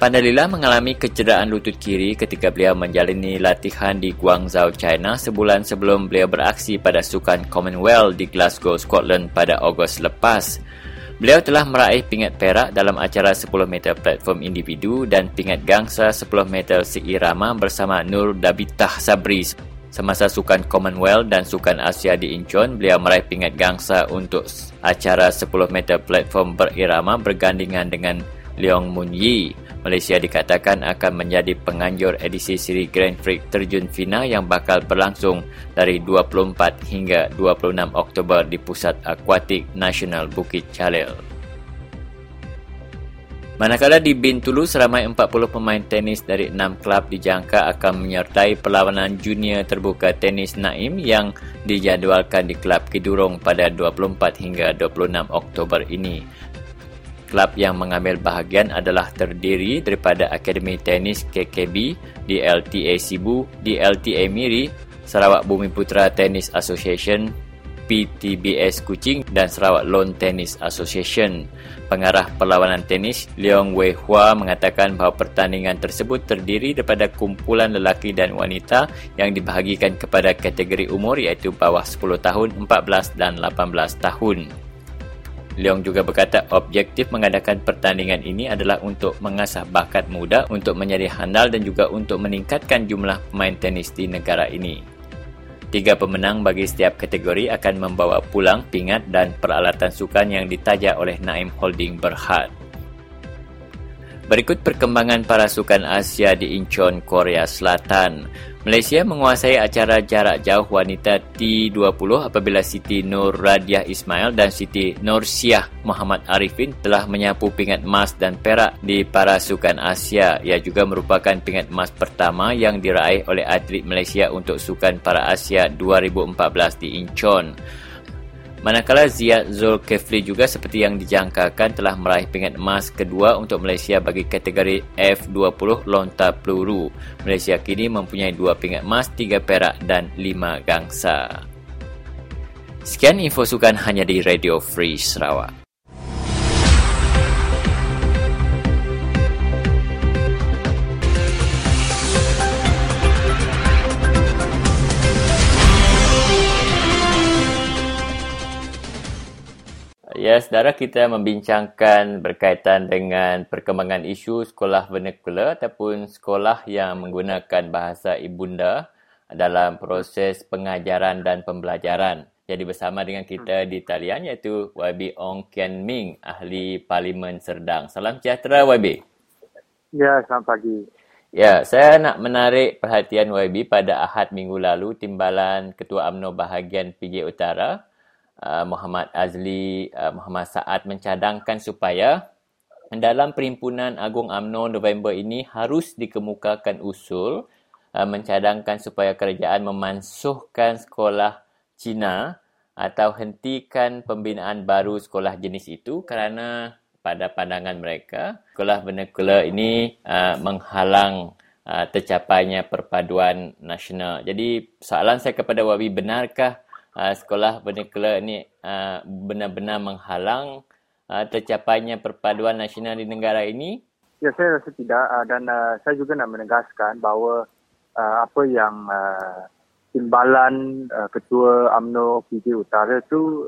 Pandalila mengalami kecederaan lutut kiri ketika beliau menjalani latihan di Guangzhou, China sebulan sebelum beliau beraksi pada Sukan Commonwealth di Glasgow, Scotland pada Ogos lepas. Beliau telah meraih pingat perak dalam acara 10 meter platform individu dan pingat gangsa 10 meter seirama bersama Nur Dabitah Sabri. Semasa Sukan Commonwealth dan Sukan Asia di Incheon, beliau meraih pingat gangsa untuk acara 10 meter platform berirama bergandingan dengan Leong Mun Yi. Malaysia dikatakan akan menjadi penganjur edisi siri Grand Prix terjun FINA yang bakal berlangsung dari 24 hingga 26 Oktober di Pusat Akuatik Nasional Bukit Jalil. Manakala di Bintulu, seramai 40 pemain tenis dari 6 kelab dijangka akan menyertai perlawanan junior terbuka tenis Naim yang dijadualkan di Kelab Kidurong pada 24 hingga 26 Oktober ini. Kelab yang mengambil bahagian adalah terdiri daripada Akademi Tenis KKB, DLTA Sibu, DLTA Miri, Sarawak Bumi Putra Tennis Association, PTBS Kuching dan Sarawak Lawn Tennis Association. Pengarah perlawanan tenis Leong Wei Hua mengatakan bahawa pertandingan tersebut terdiri daripada kumpulan lelaki dan wanita yang dibahagikan kepada kategori umur iaitu bawah 10 tahun, 14 dan 18 tahun. Leong juga berkata objektif mengadakan pertandingan ini adalah untuk mengasah bakat muda untuk menjadi handal dan juga untuk meningkatkan jumlah pemain tenis di negara ini. Tiga pemenang bagi setiap kategori akan membawa pulang pingat dan peralatan sukan yang ditajak oleh Naim Holding Berhad. Berikut perkembangan para sukan Asia di Incheon, Korea Selatan. Malaysia menguasai acara jarak jauh wanita T20 apabila Siti Nur Radiah Ismail dan Siti Nur Syah Muhammad Arifin telah menyapu pingat emas dan perak di para sukan Asia. Ia juga merupakan pingat emas pertama yang diraih oleh atlet Malaysia untuk sukan para Asia 2014 di Incheon. Manakala Ziyad Zulkifli juga seperti yang dijangkakan telah meraih pingat emas kedua untuk Malaysia bagi kategori F20 lontar peluru. Malaysia kini mempunyai dua pingat emas, tiga perak dan lima gangsa. Sekian info sukan hanya di Radio Free Sarawak. Ya, saudara kita membincangkan berkaitan dengan perkembangan isu sekolah vernacular ataupun sekolah yang menggunakan bahasa ibunda dalam proses pengajaran dan pembelajaran. Jadi bersama dengan kita di talian iaitu YB Ong Kian Ming, ahli Parlimen Serdang. Salam sejahtera YB. Ya, selamat pagi. Ya, saya nak menarik perhatian YB pada Ahad minggu lalu Timbalan Ketua UMNO Bahagian PJ Utara Uh, Muhammad Azli uh, Muhammad Saad mencadangkan supaya dalam Perhimpunan Agung AMNO November ini harus dikemukakan usul uh, mencadangkan supaya kerajaan memansuhkan sekolah Cina atau hentikan pembinaan baru sekolah jenis itu kerana pada pandangan mereka sekolah vernacular ini menghalang tercapainya perpaduan nasional. Jadi soalan saya kepada Wabi benarkah uh, sekolah vernacular ini uh, benar-benar menghalang uh, tercapainya perpaduan nasional di negara ini? Ya, saya rasa tidak dan saya juga nak menegaskan bahawa apa yang timbalan Ketua AMNO PJ Utara itu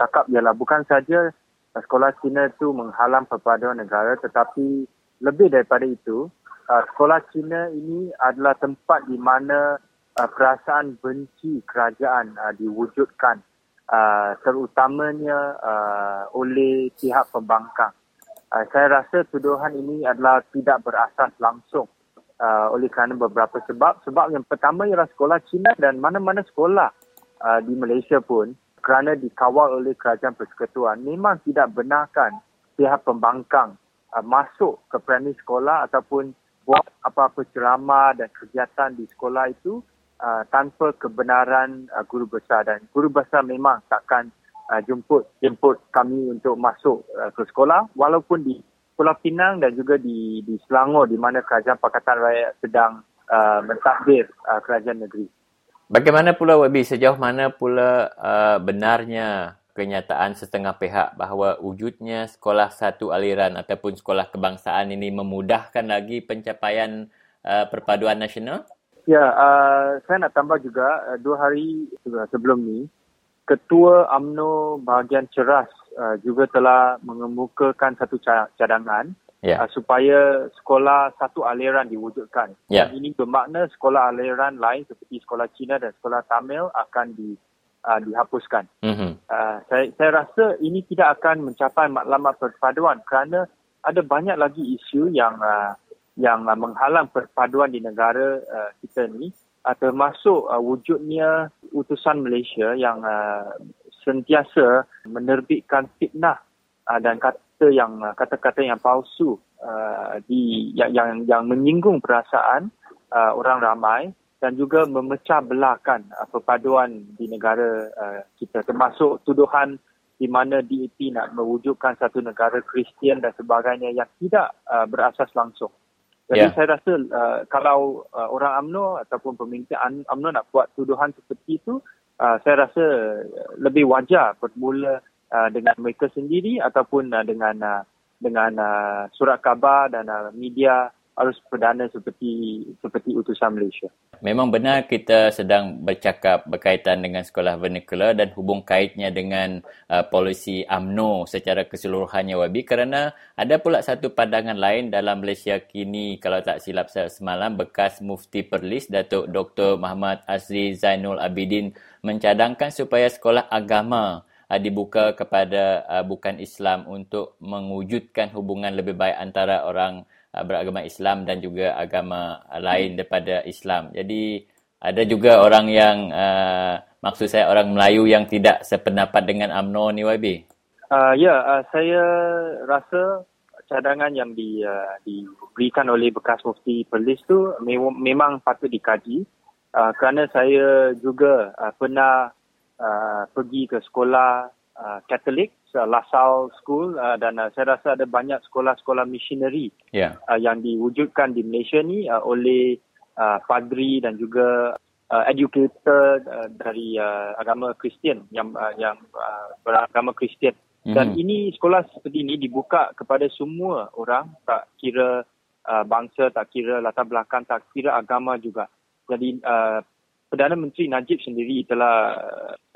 cakap ialah bukan saja sekolah Cina itu menghalang perpaduan negara tetapi lebih daripada itu, sekolah Cina ini adalah tempat di mana uh, perasaan benci kerajaan uh, diwujudkan uh, terutamanya uh, oleh pihak pembangkang. Uh, saya rasa tuduhan ini adalah tidak berasas langsung uh, oleh kerana beberapa sebab. Sebab yang pertama ialah sekolah Cina dan mana-mana sekolah uh, di Malaysia pun kerana dikawal oleh kerajaan persekutuan memang tidak benarkan pihak pembangkang uh, masuk ke primary sekolah ataupun buat apa-apa ceramah dan kegiatan di sekolah itu uh, tanpa kebenaran uh, guru besar dan guru besar memang takkan uh, jemput jemput kami untuk masuk uh, ke sekolah walaupun di Pulau Pinang dan juga di di Selangor di mana kerajaan Pakatan Rakyat sedang uh, mentadbir uh, kerajaan negeri. Bagaimana pula Wabi sejauh mana pula uh, benarnya kenyataan setengah pihak bahawa wujudnya sekolah satu aliran ataupun sekolah kebangsaan ini memudahkan lagi pencapaian uh, perpaduan nasional? Ya, uh, saya nak tambah juga uh, dua hari sebelum ni, Ketua AMNO bahagian ceras uh, juga telah mengemukakan satu cadangan yeah. uh, supaya sekolah satu aliran diwujudkan. Yeah. Dan ini bermakna sekolah aliran lain seperti sekolah Cina dan sekolah Tamil akan di, uh, dihapuskan. Mm-hmm. Uh, saya, saya rasa ini tidak akan mencapai matlamat perpaduan kerana ada banyak lagi isu yang uh, yang uh, menghalang perpaduan di negara uh, kita ni uh, termasuk uh, wujudnya utusan Malaysia yang uh, sentiasa menerbitkan fitnah uh, dan kata yang uh, kata-kata yang palsu uh, di yang yang yang menyinggung perasaan uh, orang ramai dan juga memecah belahkan uh, perpaduan di negara uh, kita termasuk tuduhan di mana DAP nak mewujudkan satu negara Kristian dan sebagainya yang tidak uh, berasas langsung. Jadi yeah. saya rasa uh, kalau uh, orang AMNO ataupun pemimpin UMNO nak buat tuduhan seperti itu, uh, saya rasa lebih wajar bermula uh, dengan mereka sendiri ataupun uh, dengan uh, dengan uh, surat khabar dan uh, media arus perdana seperti seperti utusan Malaysia. Memang benar kita sedang bercakap berkaitan dengan sekolah vernacular dan hubung kaitnya dengan uh, polisi AMNO secara keseluruhannya Wabi kerana ada pula satu pandangan lain dalam Malaysia kini kalau tak silap saya semalam bekas Mufti Perlis Datuk Dr. Muhammad Azri Zainul Abidin mencadangkan supaya sekolah agama uh, dibuka kepada uh, bukan Islam untuk mewujudkan hubungan lebih baik antara orang beragama Islam dan juga agama lain daripada Islam. Jadi ada juga orang yang uh, maksud saya orang Melayu yang tidak sependapat dengan AMNO ni YB. Uh, ya, uh, saya rasa cadangan yang di, uh, diberikan oleh bekas mufti Perlis tu me- memang patut dikaji uh, kerana saya juga uh, pernah uh, pergi ke sekolah uh, Katolik uh, LaSalle School uh, dan uh, saya rasa ada banyak sekolah-sekolah missionary yeah. uh, yang diwujudkan di Malaysia ni uh, oleh uh, padri dan juga uh, educator uh, dari uh, agama Kristian yang uh, yang uh, beragama Kristian dan mm-hmm. ini sekolah seperti ini dibuka kepada semua orang tak kira uh, bangsa tak kira latar belakang tak kira agama juga jadi uh, Perdana Menteri Najib sendiri telah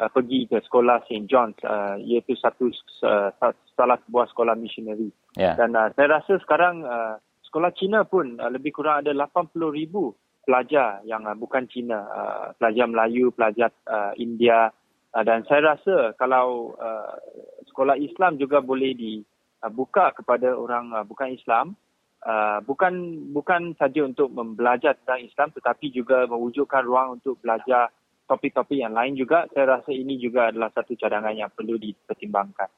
uh, pergi ke sekolah St. John's uh, iaitu satu uh, salah sebuah sekolah missionary. Yeah. Dan uh, saya rasa sekarang uh, sekolah Cina pun uh, lebih kurang ada 80,000 pelajar yang uh, bukan Cina, uh, pelajar Melayu, pelajar uh, India uh, dan saya rasa kalau uh, sekolah Islam juga boleh dibuka kepada orang uh, bukan Islam Uh, bukan bukan saja untuk membelajar tentang Islam tetapi juga mewujudkan ruang untuk belajar topik-topik yang lain juga saya rasa ini juga adalah satu cadangan yang perlu dipertimbangkan.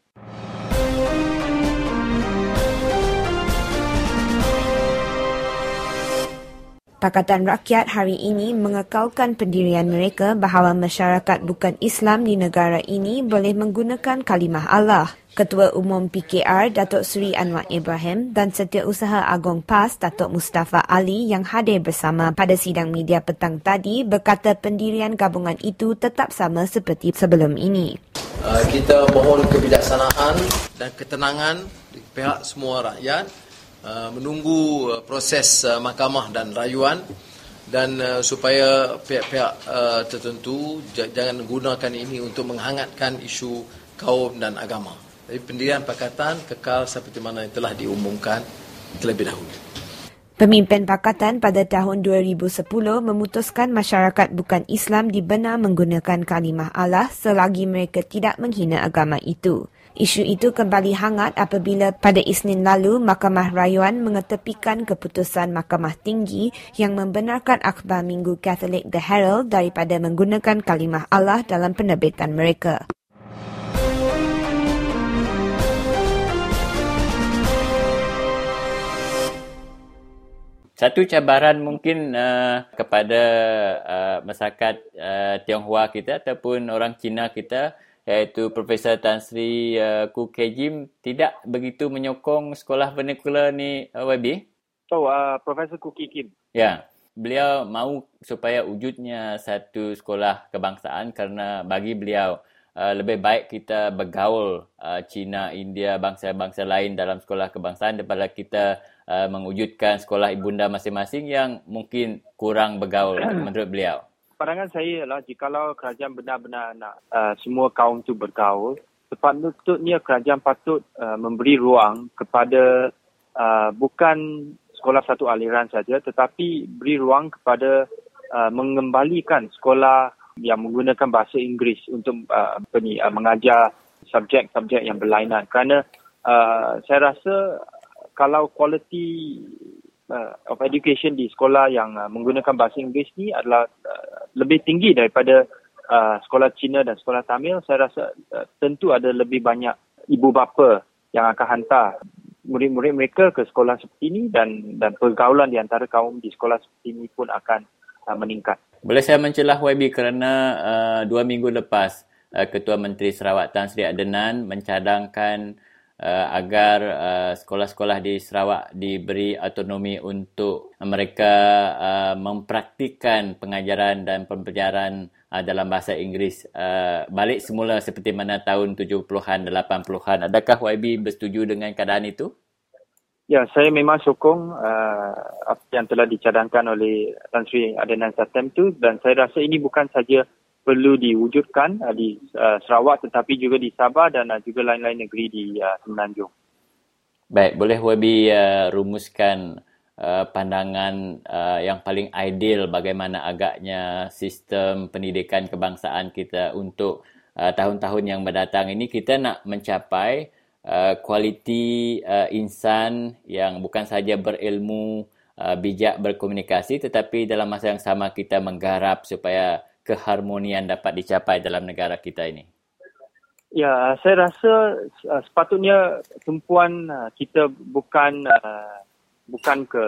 Pakatan Rakyat hari ini mengekalkan pendirian mereka bahawa masyarakat bukan Islam di negara ini boleh menggunakan kalimah Allah. Ketua Umum PKR Datuk Seri Anwar Ibrahim dan Setiausaha Agong PAS Datuk Mustafa Ali yang hadir bersama pada sidang media petang tadi berkata pendirian gabungan itu tetap sama seperti sebelum ini. Uh, kita mohon kebijaksanaan dan ketenangan pihak semua rakyat menunggu uh, proses uh, mahkamah dan rayuan dan uh, supaya pihak-pihak uh, tertentu jangan gunakan ini untuk menghangatkan isu kaum dan agama. Jadi pendirian pakatan kekal seperti mana yang telah diumumkan terlebih dahulu. Pemimpin pakatan pada tahun 2010 memutuskan masyarakat bukan Islam dibenar menggunakan kalimah Allah selagi mereka tidak menghina agama itu. Isu itu kembali hangat apabila pada Isnin lalu Mahkamah Rayuan mengetepikan keputusan Mahkamah Tinggi yang membenarkan akhbar Minggu Katolik The Herald daripada menggunakan kalimah Allah dalam penerbitan mereka. Satu cabaran mungkin uh, kepada uh, masyarakat uh, Tionghoa kita ataupun orang Cina kita iaitu Profesor Tan Sri uh, Ku Kejim tidak begitu menyokong sekolah vernacular ni uh, YB? So, uh, Profesor Ku Kim. Ya, beliau mahu supaya wujudnya satu sekolah kebangsaan kerana bagi beliau uh, lebih baik kita bergaul uh, Cina, India, bangsa-bangsa lain dalam sekolah kebangsaan daripada kita uh, mewujudkan sekolah ibunda masing-masing yang mungkin kurang bergaul menurut beliau. Pandangan saya ialah jikalau kerajaan benar-benar nak uh, semua kaum itu bergaul, sepatutnya kerajaan patut uh, memberi ruang kepada uh, bukan sekolah satu aliran saja tetapi beri ruang kepada uh, mengembalikan sekolah yang menggunakan bahasa Inggeris untuk uh, apa ni, uh, mengajar subjek-subjek yang berlainan. Kerana uh, saya rasa kalau kualiti uh, of education di sekolah yang uh, menggunakan bahasa Inggeris ni adalah uh, lebih tinggi daripada uh, sekolah Cina dan sekolah Tamil, saya rasa uh, tentu ada lebih banyak ibu bapa yang akan hantar murid-murid mereka ke sekolah seperti ini dan dan pergaulan di antara kaum di sekolah seperti ini pun akan uh, meningkat. Boleh saya mencelah YB kerana uh, dua minggu lepas uh, Ketua Menteri Sarawak Tan Sri Adenan mencadangkan uh, agar uh, sekolah-sekolah di Sarawak diberi autonomi untuk mereka uh, mempraktikkan pengajaran dan pembelajaran uh, dalam bahasa Inggeris. Uh, balik semula seperti mana tahun 70-an 80-an adakah YB bersetuju dengan keadaan itu? Ya, saya memang sokong uh, apa yang telah dicadangkan oleh Tan Sri Adenan Satem itu dan saya rasa ini bukan saja perlu diwujudkan uh, di uh, Sarawak tetapi juga di Sabah dan uh, juga lain-lain negeri di uh, Semenanjung. Baik, boleh YB uh, rumuskan uh, pandangan uh, yang paling ideal bagaimana agaknya sistem pendidikan kebangsaan kita untuk uh, tahun-tahun yang mendatang ini kita nak mencapai Uh, kualiti uh, insan yang bukan saja berilmu, uh, bijak berkomunikasi tetapi dalam masa yang sama kita menggarap supaya keharmonian dapat dicapai dalam negara kita ini. Ya, saya rasa uh, sepatutnya tumpuan uh, kita bukan uh, bukan ke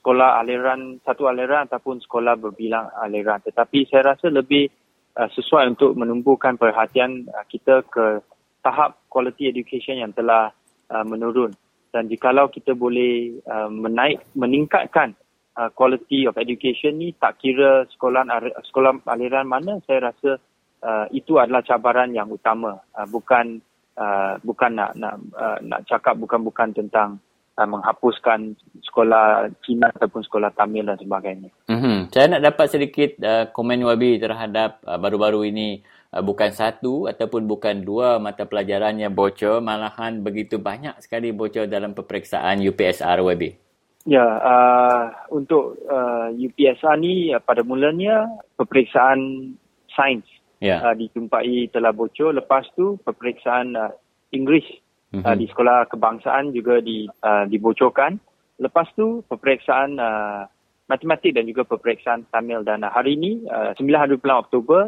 sekolah aliran satu aliran ataupun sekolah berbilang aliran tetapi saya rasa lebih uh, sesuai untuk menumbuhkan perhatian uh, kita ke tahap quality education yang telah uh, menurun dan jikalau kita boleh uh, menaik meningkatkan uh, quality of education ni tak kira sekolah sekolah aliran mana saya rasa uh, itu adalah cabaran yang utama uh, bukan uh, bukan nak nak uh, nak cakap bukan-bukan tentang uh, menghapuskan sekolah Cina ataupun sekolah Tamil dan sebagainya. Mm-hmm. Saya nak dapat sedikit uh, komen Wabi terhadap uh, baru-baru ini uh, bukan satu ataupun bukan dua mata pelajaran yang bocor malahan begitu banyak sekali bocor dalam peperiksaan UPSR WB. Ya, uh, untuk uh, UPSR ni uh, pada mulanya peperiksaan sains ya. uh, dijumpai telah bocor. Lepas tu peperiksaan uh, Inggeris uh-huh. uh, di sekolah kebangsaan juga di, uh, dibocorkan. Lepas tu peperiksaan uh, matematik dan juga peperiksaan Tamil dan uh, hari ini uh, 9 hari bulan Oktober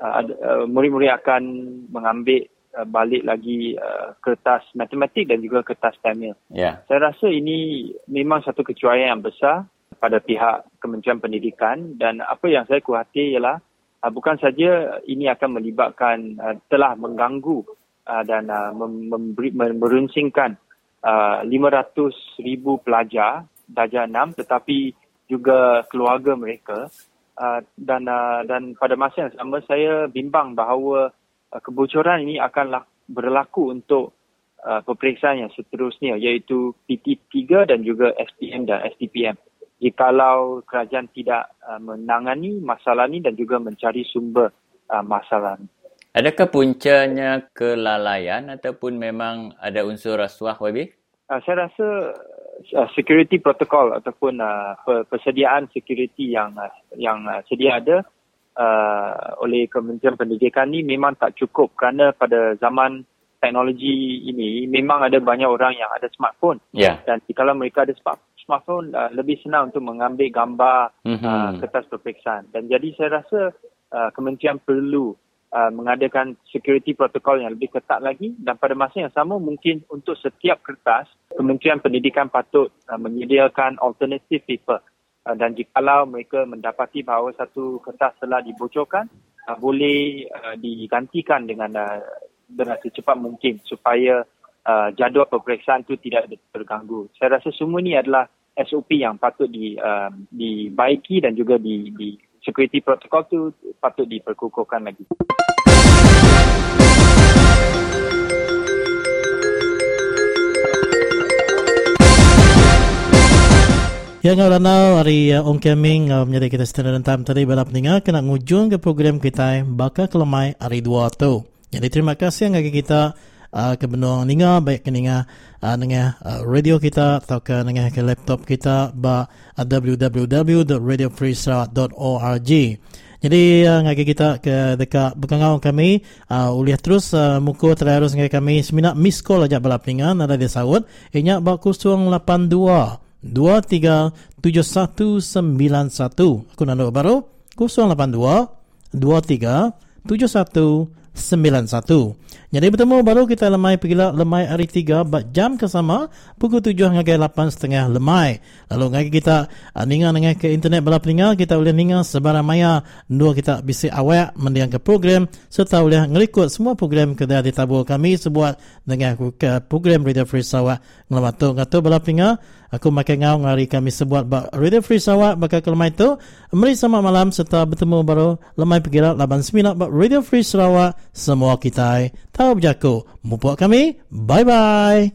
uh, uh, murid-murid akan mengambil uh, balik lagi uh, kertas matematik dan juga kertas Tamil. Yeah. Saya rasa ini memang satu kecuaian yang besar pada pihak Kementerian Pendidikan dan apa yang saya khawatir ialah uh, bukan saja ini akan melibatkan uh, telah mengganggu uh, dan uh, memberi, merunsingkan uh, 500 ribu pelajar darjah 6 tetapi juga keluarga mereka uh, dan uh, dan pada masa yang sama saya bimbang bahawa kebocoran ini akan berlaku untuk uh, peperiksaan yang seterusnya iaitu PT3 dan juga SPM dan STPM. Jikalau kerajaan tidak uh, menangani masalah ini dan juga mencari sumber uh, masalah ini. Adakah puncanya kelalaian ataupun memang ada unsur rasuah, YB? Uh, saya rasa uh, security protocol ataupun uh, persediaan security yang uh, yang uh, sedia ada uh, oleh Kementerian Pendidikan ni memang tak cukup kerana pada zaman teknologi ini memang ada banyak orang yang ada smartphone yeah. dan kalau mereka ada smartphone uh, lebih senang untuk mengambil gambar mm-hmm. uh, kertas peperiksaan dan jadi saya rasa uh, kementerian perlu uh, mengadakan security protocol yang lebih ketat lagi dan pada masa yang sama mungkin untuk setiap kertas Kementerian Pendidikan patut uh, menyediakan alternative paper uh, dan jikalau mereka mendapati bahawa satu kertas telah dibocorkan uh, boleh uh, digantikan dengan uh, dengan secepat mungkin supaya uh, jadual peperiksaan itu tidak terganggu. Saya rasa semua ini adalah SOP yang patut di, uh, dibaiki dan juga di, di security protocol tu patut diperkukuhkan lagi. Yang ngarana hari uh, oncoming uh, menjadi kita setelah rentam tadi balap ninga kena ngujung ke program kita baka kelemai hari dua tu. Jadi terima kasih yang kita uh, ke benua ninga baik ke ninga uh, dengan uh, radio kita atau ke dengan ke laptop kita ba uh, www.radiofreesarawak.org. Jadi uh, ngagi kita ke dekat bekangau kami uh, uliah terus uh, muka terus ngagi kami semina miss call aja balap ninga ada dia sahut inya ba 082 237191. Aku nak baru 082 23 7191. Jadi bertemu baru kita lemai pergi lah lemai hari tiga bat jam ke sama pukul tujuh ngagai lapan setengah lemai. Lalu ngagai kita uh, ninga dengan ke internet bala peninga kita boleh ninga sebarang maya dua kita bisa awak mendiang ke program serta boleh ngelikut semua program kedai ditabur kami sebuat dengan ke program Radio Free Sarawak ngelamatuk ngatu bala peninga Aku makan ngau ngari kami sebuat Radio Free Sarawak bakal ke lemai tu. Mari sama malam serta bertemu baru lemai pergi laban sembilan Radio Free Sarawak. Semua kita atau berjaku. Mumpuk kami, bye-bye.